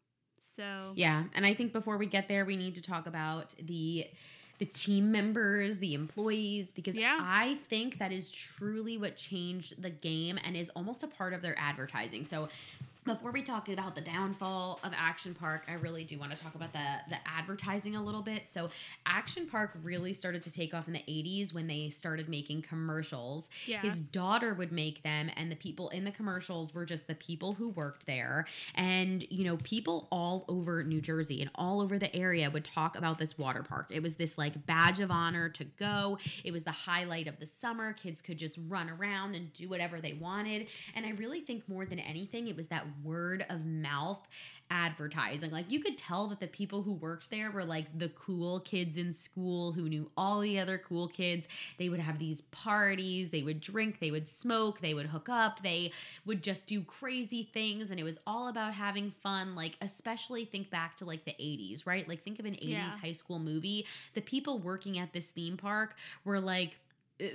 So Yeah, and I think before we get there, we need to talk about the the team members, the employees, because Yeah. I think that is truly what changed the game and is almost a part of their advertising. So before we talk about the downfall of Action Park, I really do want to talk about the the advertising a little bit. So Action Park really started to take off in the 80s when they started making commercials yeah. his daughter would make them, and the people in the commercials were just the people who worked there. And, you know, people all over New Jersey and all over the area would talk about this water park. It was this like badge of honor to go, it was the highlight of the summer. Kids could just run around and do whatever they wanted. And I really think more than anything, it was that word of mouth advertising. Like you could tell that the people who worked there were like the cool kids in school who knew all the other cool kids. They would have these parties, they would drink, they would smoke, they would hook up, they would just do crazy things and it was all about having fun. Like especially think back to like the 80s, right? Like think of an 80s Yeah. high school movie. The people working at this theme park were like Uh,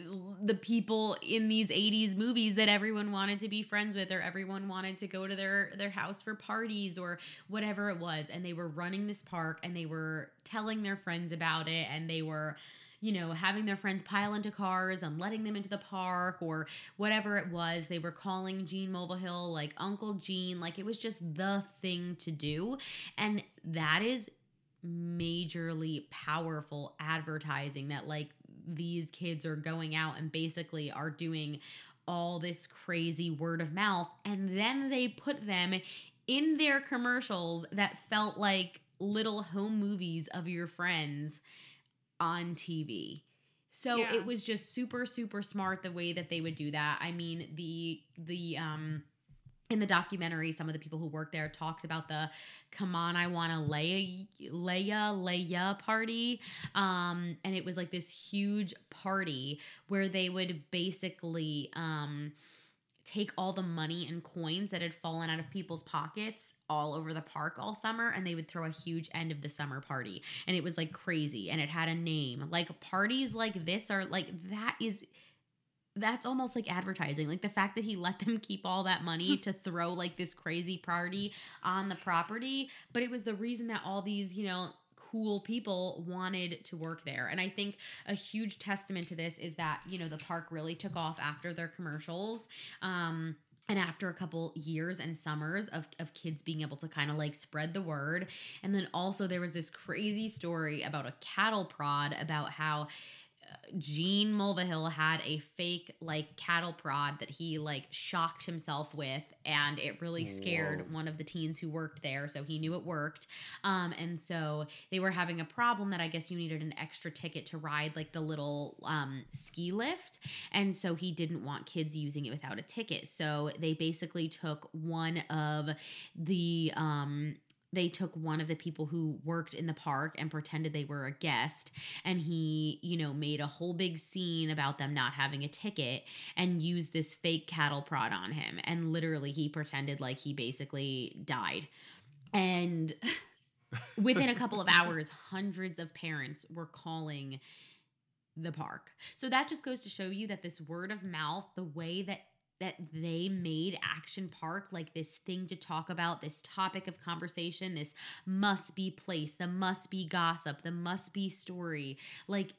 the people in these 80s movies that everyone wanted to be friends with or everyone wanted to go to their their house for parties or whatever it was. And they were running this park and they were telling their friends about it. And they were you know having their friends pile into cars and letting them into the park or whatever it was. They were calling Gene Mulvihill like Uncle Gene. Like it was just the thing to do. And that is majorly powerful advertising that like these kids are going out and basically are doing all this crazy word of mouth and then they put them in their commercials that felt like little home movies of your friends on TV. So Yeah. it was just super super smart the way that they would do that. I mean, the the um in the documentary, some of the people who worked there talked about the "Come on, I want to Leia, Leia, Leia" party, um, and it was like this huge party where they would basically um, take all the money and coins that had fallen out of people's pockets all over the park all summer and they would throw a huge end of the summer party. And it was like crazy and it had a name. Like parties like this are like that is that's almost like advertising like the fact that he let them keep all that money to throw like this crazy party on the property but it was the reason that all these you know cool people wanted to work there. And I think a huge testament to this is that, you know, the park really took off after their commercials. Um, and after a couple years and summers of, of kids being able to kind of like spread the word and then also there was this crazy story about a cattle prod about how Gene Mulvihill had a fake like cattle prod that he like shocked himself with, and it really scared Whoa. one of the teens who worked there. So he knew it worked. Um, and so they were having a problem that I guess you needed an extra ticket to ride like the little um, ski lift, and so he didn't want kids using it without a ticket. So they basically took one of the um they took one of the people who worked in the park and pretended they were a guest and he you know made a whole big scene about them not having a ticket and used this fake cattle prod on him. And literally he pretended like he basically died. And within a couple of hours hundreds of parents were calling the park. So that just goes to show you that this word of mouth the way that that they made Action Park like this thing to talk about, this topic of conversation, this must be place, the must be gossip, the must be story. Like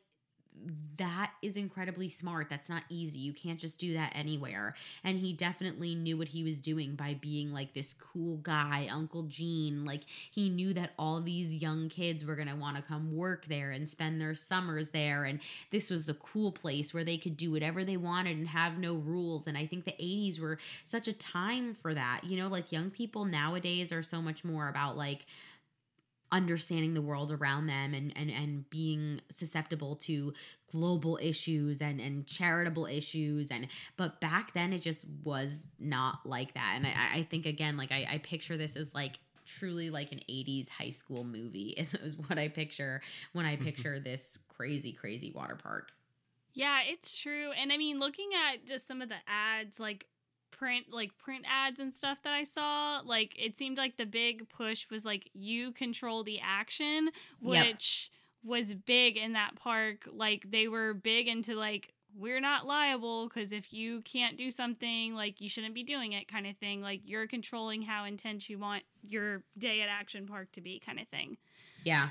that is incredibly smart. That's not easy. You can't just do that anywhere. And he definitely knew what he was doing by being like this cool guy, Uncle Gene. Like he knew that all these young kids were going to want to come work there and spend their summers there. And this was the cool place where they could do whatever they wanted and have no rules. And I think the 80s were such a time for that. You know, like young people nowadays are so much more about like, understanding the world around them and and and being susceptible to global issues and and charitable issues. And but back then it just was not like that. And i i think again like i i picture this as like truly like an 80s high school movie is, is what i picture when i picture this crazy crazy water park. Yeah, it's true. And I mean, looking at just some of the ads, like print like print ads and stuff that I saw, like it seemed like the big push was like you control the action, which was big in that park. Like they were big into like we're not liable because if you can't do something, like you shouldn't be doing it, kind of thing. Like you're controlling how intense you want your day at Action Park to be, kind of thing. yeah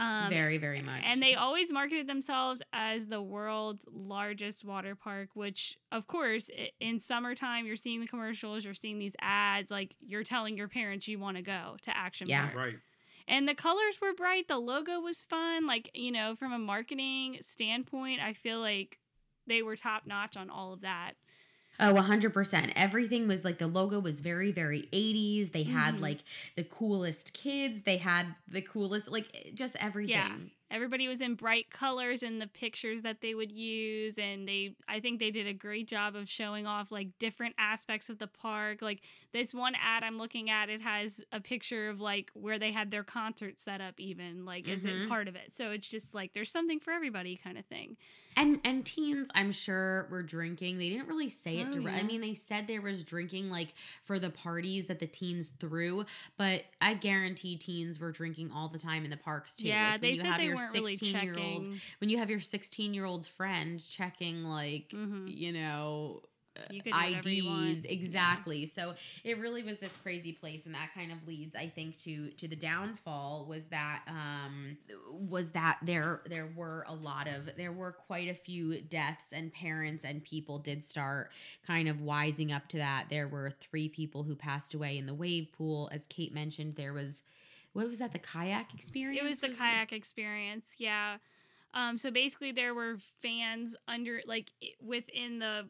Um, very very much and they always marketed themselves as the world's largest water park, which, of course, in summertime, you're seeing the commercials, you're seeing these ads, like you're telling your parents you want to go to Action Park. Yeah. Park. Right. And the colors were bright, the logo was fun. Like, you know, from a marketing standpoint, I feel like they were top notch on all of that. Oh, 100%. Everything was like the logo was very, very 80s. They had Mhm. like the coolest kids. They had the coolest, like just everything everybody was in bright colors in the pictures that they would use and they i think they did a great job of showing off like different aspects of the park like this one ad i'm looking at it has a picture of like where they had their concert set up even like mm-hmm. is it part of it so it's just like there's something for everybody kind of thing and and teens i'm sure were drinking they didn't really say it oh. Yeah. i mean they said there was drinking like for the parties that the teens threw but i guarantee teens were drinking all the time in the parks too yeah like, they said they were 16 really year old when you have your 16 year old friend checking like mm-hmm. you know you IDs exactly. Yeah. So it really was this crazy place, and that kind of leads, I think, to to the downfall was that um, was that there there were a lot of there were quite a few deaths, and parents and people did start kind of wising up to that. There were three people who passed away in the wave pool, as Kait mentioned. There was what was that the kayak experience It was the kayak experience, yeah. Um, so basically, there were fans under, like, within the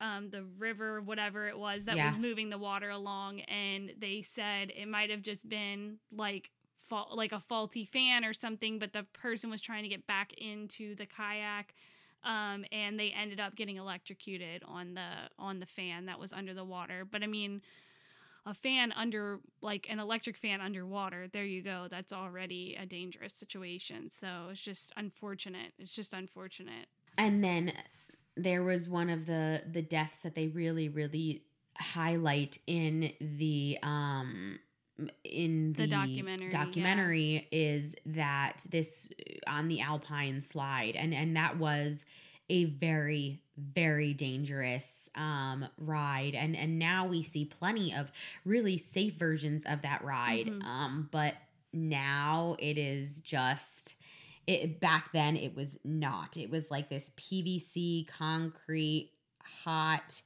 um the river whatever it was that Yeah. was moving the water along and they said it might have just been like fa- like a faulty fan or something but the person was trying to get back into the kayak um and they ended up getting electrocuted on the on the fan that was under the water but i mean a fan under like an electric fan underwater there you go that's already a dangerous situation. So it's just unfortunate it's just unfortunate. And then there was one of the the deaths that they really really highlight in the um in the, The documentary, documentary is that this on the alpine slide and and that was a very very dangerous um ride and and now we see plenty of really safe versions of that ride Mhm. um but now it is just it back then it was not. It was like this PVC concrete hot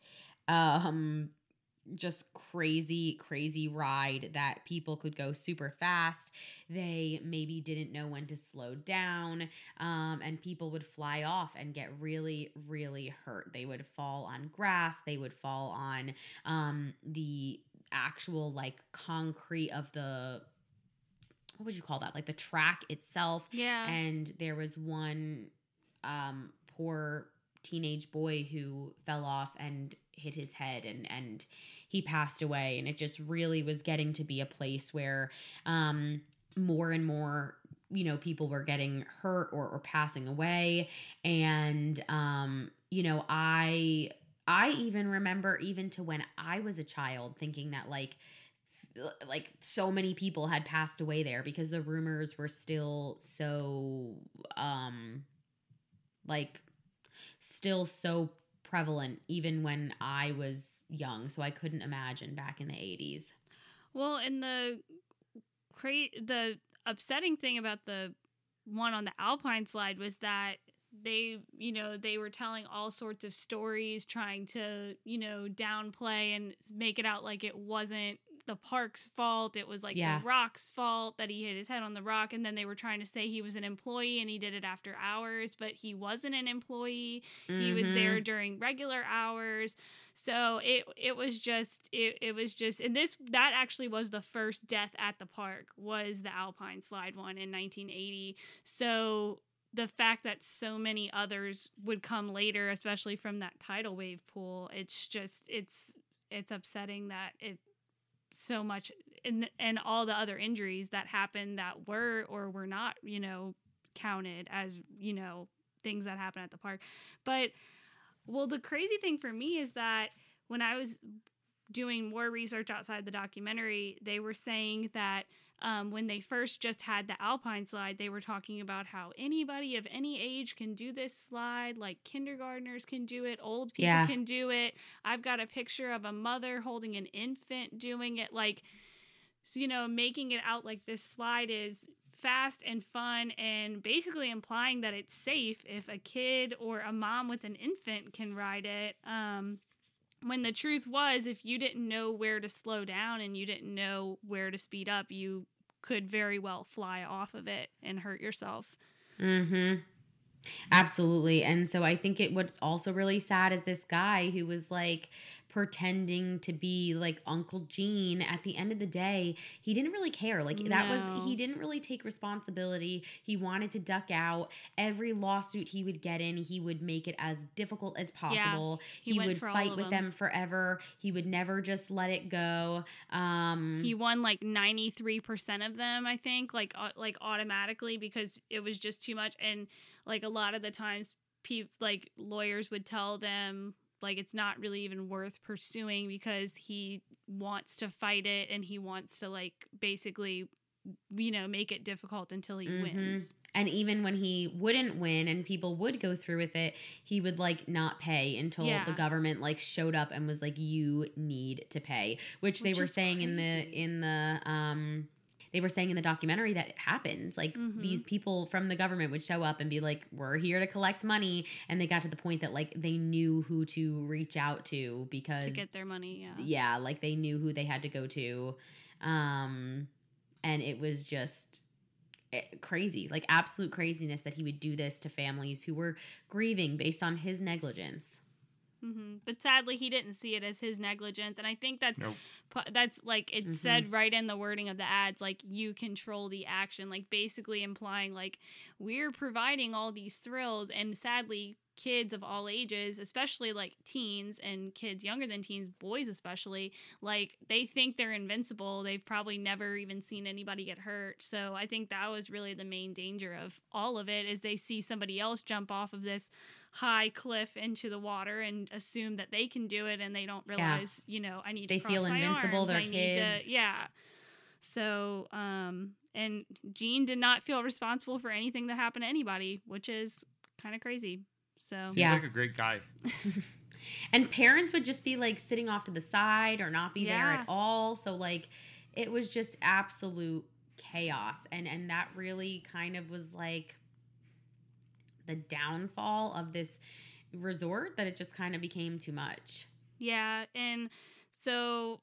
um just crazy crazy ride that people could go super fast. They maybe didn't know when to slow down um, and people would fly off and get really really hurt. They would fall on grass. They would fall on um, the actual like concrete of the what would you call that? Like the track itself. Yeah. and there was one um poor teenage boy who fell off and hit his head and and he passed away. And it just really was getting to be a place where um more and more you know people were getting hurt or, or passing away. And um you know i i even remember even to when i was a child thinking that like like so many people had passed away there because the rumors were still so um like still so prevalent even when i was young so i couldn't imagine back in the 80s Well, and the cra- the upsetting thing about the one on the Alpine slide was that they, you know, they were telling all sorts of stories, trying to, you know, downplay and make it out like it wasn't the park's fault. It was like Yeah. the rock's fault that he hit his head on the rock. And then they were trying to say he was an employee and he did it after hours, but he wasn't an employee he was there mm-hmm. during regular hours so it it was just it, it was just and this that actually was the first death at the park was the alpine slide one in 1980 so the fact that so many others would come later especially from that tidal wave pool it's just it's it's upsetting that it so much and and all the other injuries that happened that were or were not you know counted as you know things that happen at the park. But well the crazy thing for me is that when i was doing more research outside the documentary they were saying that um, when they first just had the alpine slide they were talking about how anybody of any age can do this slide like kindergartners can do it old people Yeah. can do it i've got a picture of a mother holding an infant doing it like so, you know making it out like this slide is fast and fun and basically implying that it's safe if a kid or a mom with an infant can ride it um, when the truth was if you didn't know where to slow down and you didn't know where to speed up you could very well fly off of it and hurt yourself Mm-hmm. Absolutely. And so I think it what's also really sad is this guy who was like pretending to be like Uncle Gene. At the end of the day, he didn't really care. Like that was he didn't really take responsibility. He wanted to duck out. Every lawsuit he would get in, he would make it as difficult as possible. he he would fight with them. them forever. He would never just let it go. Um he won like 93% of them i think like au- like automatically because it was just too much and like a lot of the times pe- like lawyers would tell them like it's not really even worth pursuing because he wants to fight it and he wants to like basically you know make it difficult until he Mhm. wins And even when he wouldn't win and people would go through with it, he would like not pay until Yeah. the government like showed up and was like, "You need to pay," which, they were saying in the in the um. They were saying in the documentary that it happened. Like Mhm. these people from the government would show up and be like, "We're here to collect money," and they got to the point that like they knew who to reach out to because to get their money yeah yeah like they knew who they had to go to um and it was just eh, crazy like absolute craziness that he would do this to families who were grieving based on his negligence hmm But sadly, he didn't see it as his negligence, and I think that's Nope. that's like it Mhm. said right in the wording of the ads, like you control the action, like basically implying like we're providing all these thrills, and sadly, kids of all ages, especially like teens and kids younger than teens, boys especially, like they think they're invincible. They've probably never even seen anybody get hurt. So I think that was really the main danger of all of it is they see somebody else jump off of this high cliff into the water and assume that they can do it and they don't realize, you know, I need They to cross feel my invincible, arms, they're I need kids. to yeah. So, um and Gene did not feel responsible for anything that happened to anybody, which is kind of crazy. So, Seems Yeah. like a great guy. and parents would just be like sitting off to the side or not be there at all so like it was just absolute chaos and and that really kind of was like the downfall of this resort that it just kind of became too much. Yeah, and so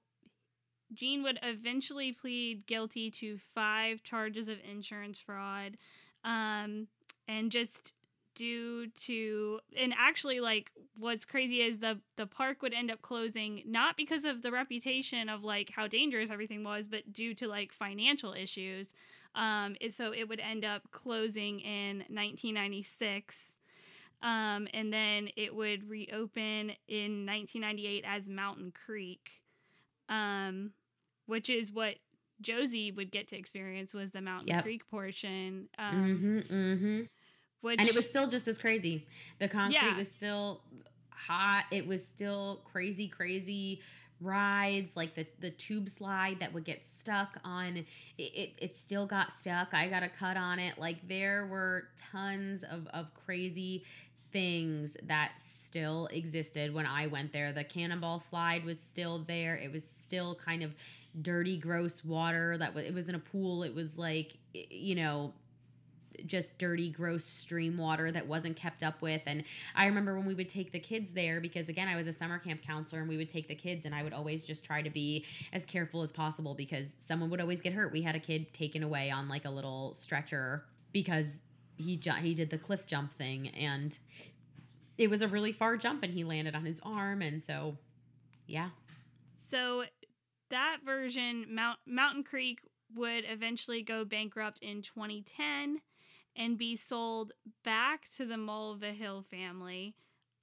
Gene would eventually plead guilty to five charges of insurance fraud. Um, and just due to and actually like what's crazy is the the park would end up closing not because of the reputation of like how dangerous everything was but due to like financial issues um so it would end up closing in 1996 um, and then it would reopen in 1998 as Mountain Creek, um, which is what Josie would get to experience was the Mountain Yep. Creek portion. Um, hmm hmm which And it was still just as crazy. The concrete Yeah. was still hot. It was still crazy, crazy rides like the the tube slide that would get stuck on it, it it still got stuck. I got a cut on it. Like there were tons of of crazy things that still existed when i went there. The cannonball slide was still there. It was still kind of dirty gross water that was it was in a pool. It was like you know just dirty gross stream water that wasn't kept up with. And i remember when we would take the kids there because again i was a summer camp counselor and we would take the kids and i would always just try to be as careful as possible because someone would always get hurt. We had a kid taken away on like a little stretcher because he ju- he did the cliff jump thing and it was a really far jump and he landed on his arm. And so yeah. So that version, Mount Mountain Creek, would eventually go bankrupt in 2010 and be sold back to the Mulvihill family,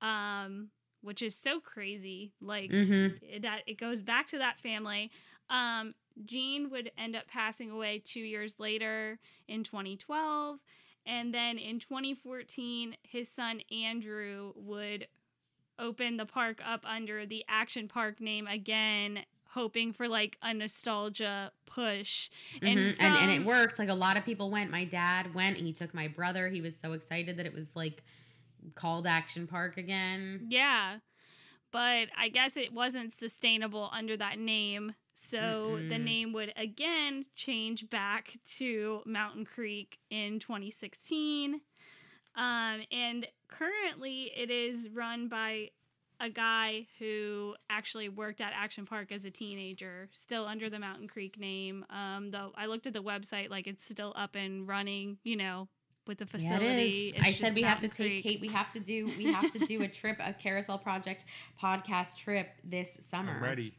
um, which is so crazy. Like mm-hmm. it- that, it goes back to that family. Um, Gene would end up passing away two years later in 2012. And then in 2014, his son Andrew would open the park up under the Action Park name again, hoping for like a nostalgia push. And Mhm. and and it worked. Like a lot of people went. My dad went. He took my brother. He was so excited that it was like called Action Park again. Yeah. But I guess it wasn't sustainable under that name. So the Mm-mm. name would again change back to Mountain Creek in 2016. Um, and currently it is run by a guy who actually worked at Action Park as a teenager, still under the Mountain Creek name. Um, though I looked at the website, like it's still up and running, you know, with the Yeah, facility. it is. It's I said just we have to Mountain take Kait. We have to do. We have to do a trip, a Carousel Project podcast trip this summer. I'm ready.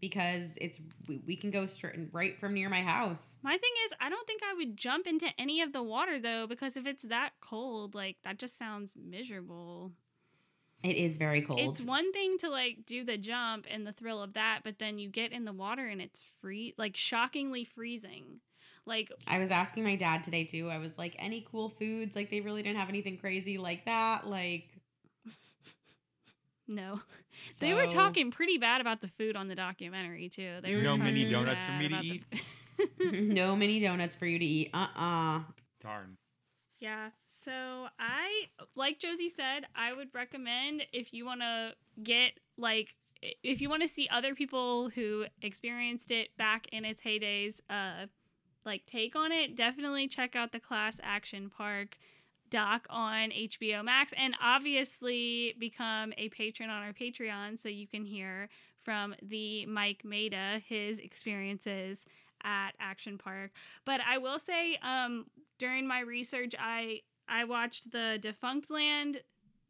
because it's we, we can go straight right from near my house. My thing is, I don't think I would jump into any of the water though, because if it's that cold, like that just sounds miserable. It is very cold. It's one thing to like do the jump and the thrill of that, but then you get in the water and it's free, like shockingly freezing. Like, I was asking my dad today too. I was like, any cool foods? Like they really didn't have anything crazy like that. Like no. They were talking pretty bad about the food on the documentary too. They were No mini donuts for me to about the eat? no mini donuts for you to eat. Uh uh Darn. Yeah. So I, like Josie said, I would recommend if you want to get like if you want to see other people who experienced it back in its heydays, uh, like take on it, definitely check out the Class Action Park doc on HBO Max, and obviously become a patron on our Patreon so you can hear from the Mike Maida his experiences at Action Park. But I will say, um, during my research, I I watched the Defunctland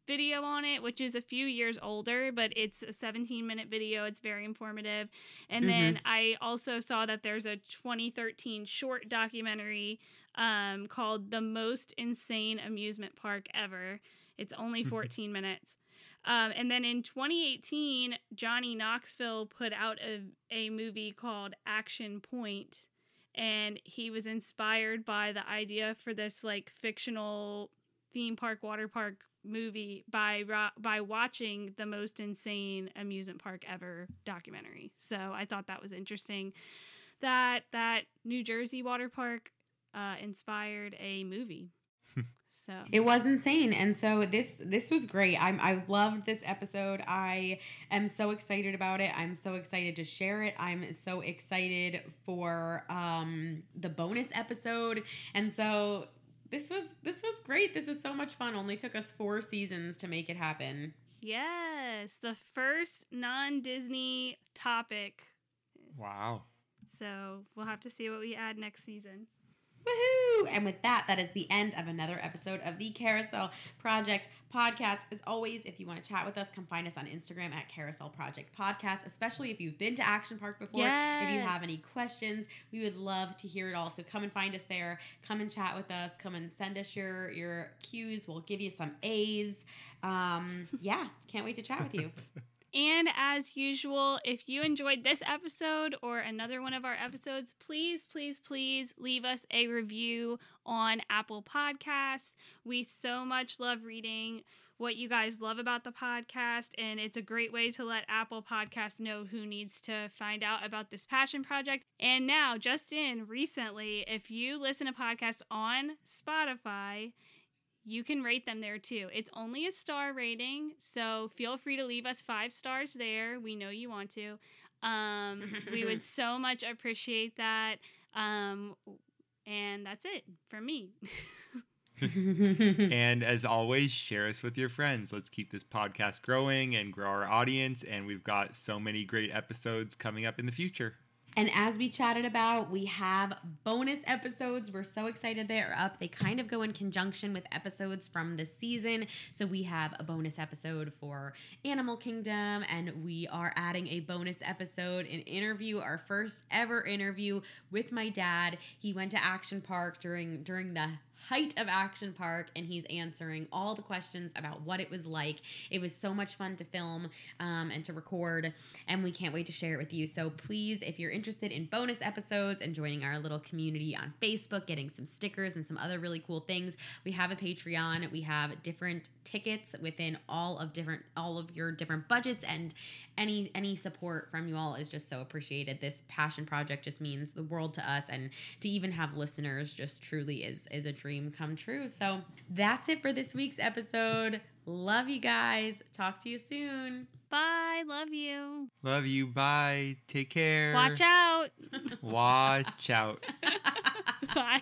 video on it, which is a few years older, but it's a 17 minute video. It's very informative. And then I also saw that there's a 2013 short documentary um, called The Most Insane Amusement Park Ever. It's only 14 minutes. Um, and then in 2018, Johnny Knoxville put out a, a movie called Action Point, and he was inspired by the idea for this like fictional theme park, water park movie by by watching the most insane amusement park ever documentary. So I thought that was interesting that that New Jersey water park uh, inspired a movie. So It was insane, and so this this was great. I'm I loved this episode. I am so excited about it. I'm so excited to share it. I'm so excited for um the bonus episode, and so this was this was great. This was so much fun. Only took us four seasons to make it happen. yes, the first non-Disney topic. Wow. So we'll have to see what we add next season. Woohoo! And with that, that is the end of another episode of the Carousel Project podcast. As always, if you want to chat with us, come find us on Instagram at Carousel Project Podcast, especially if you've been to Action Park before. If you have any questions, we would love to hear it all. So come and find us there. Come and chat with us. Come and send us your, your cues. We'll give you some A's. Um, yeah, can't wait to chat with you. And as usual, if you enjoyed this episode or another one of our episodes, please, please, please leave us a review on Apple Podcasts. We so much love reading what you guys love about the podcast, and it's a great way to let Apple Podcasts know who needs to find out about this passion project. And now, just in recently, if you listen to podcasts on Spotify, you can rate them there too. It's only a star rating, so feel free to leave us five stars there. We know you want to. Um, we would so much appreciate that. Um, and that's it from me. and as always, share us with your friends. Let's keep this podcast growing and grow our audience. And we've got so many great episodes coming up in the future. And as we chatted about, we have bonus episodes. We're so excited they're up. They kind of go in conjunction with episodes from the season. So we have a bonus episode for Animal Kingdom, and we are adding a bonus episode, an interview, our first ever interview with my dad. He went to Action Park during during the height of Action Park, and he's answering all the questions about what it was like. It was so much fun to film um, and to record, and we can't wait to share it with you. So please, if you're interested in bonus episodes and joining our little community on Facebook, getting some stickers and some other really cool things, we have a Patreon. We have different tickets within all of different all of your different budgets and any any support from you all is just so appreciated this passion project just means the world to us and to even have listeners just truly is is a dream come true so that's it for this week's episode love you guys talk to you soon Bye. Love you. Love you. Bye. Take care. Watch out. Watch out. Bye.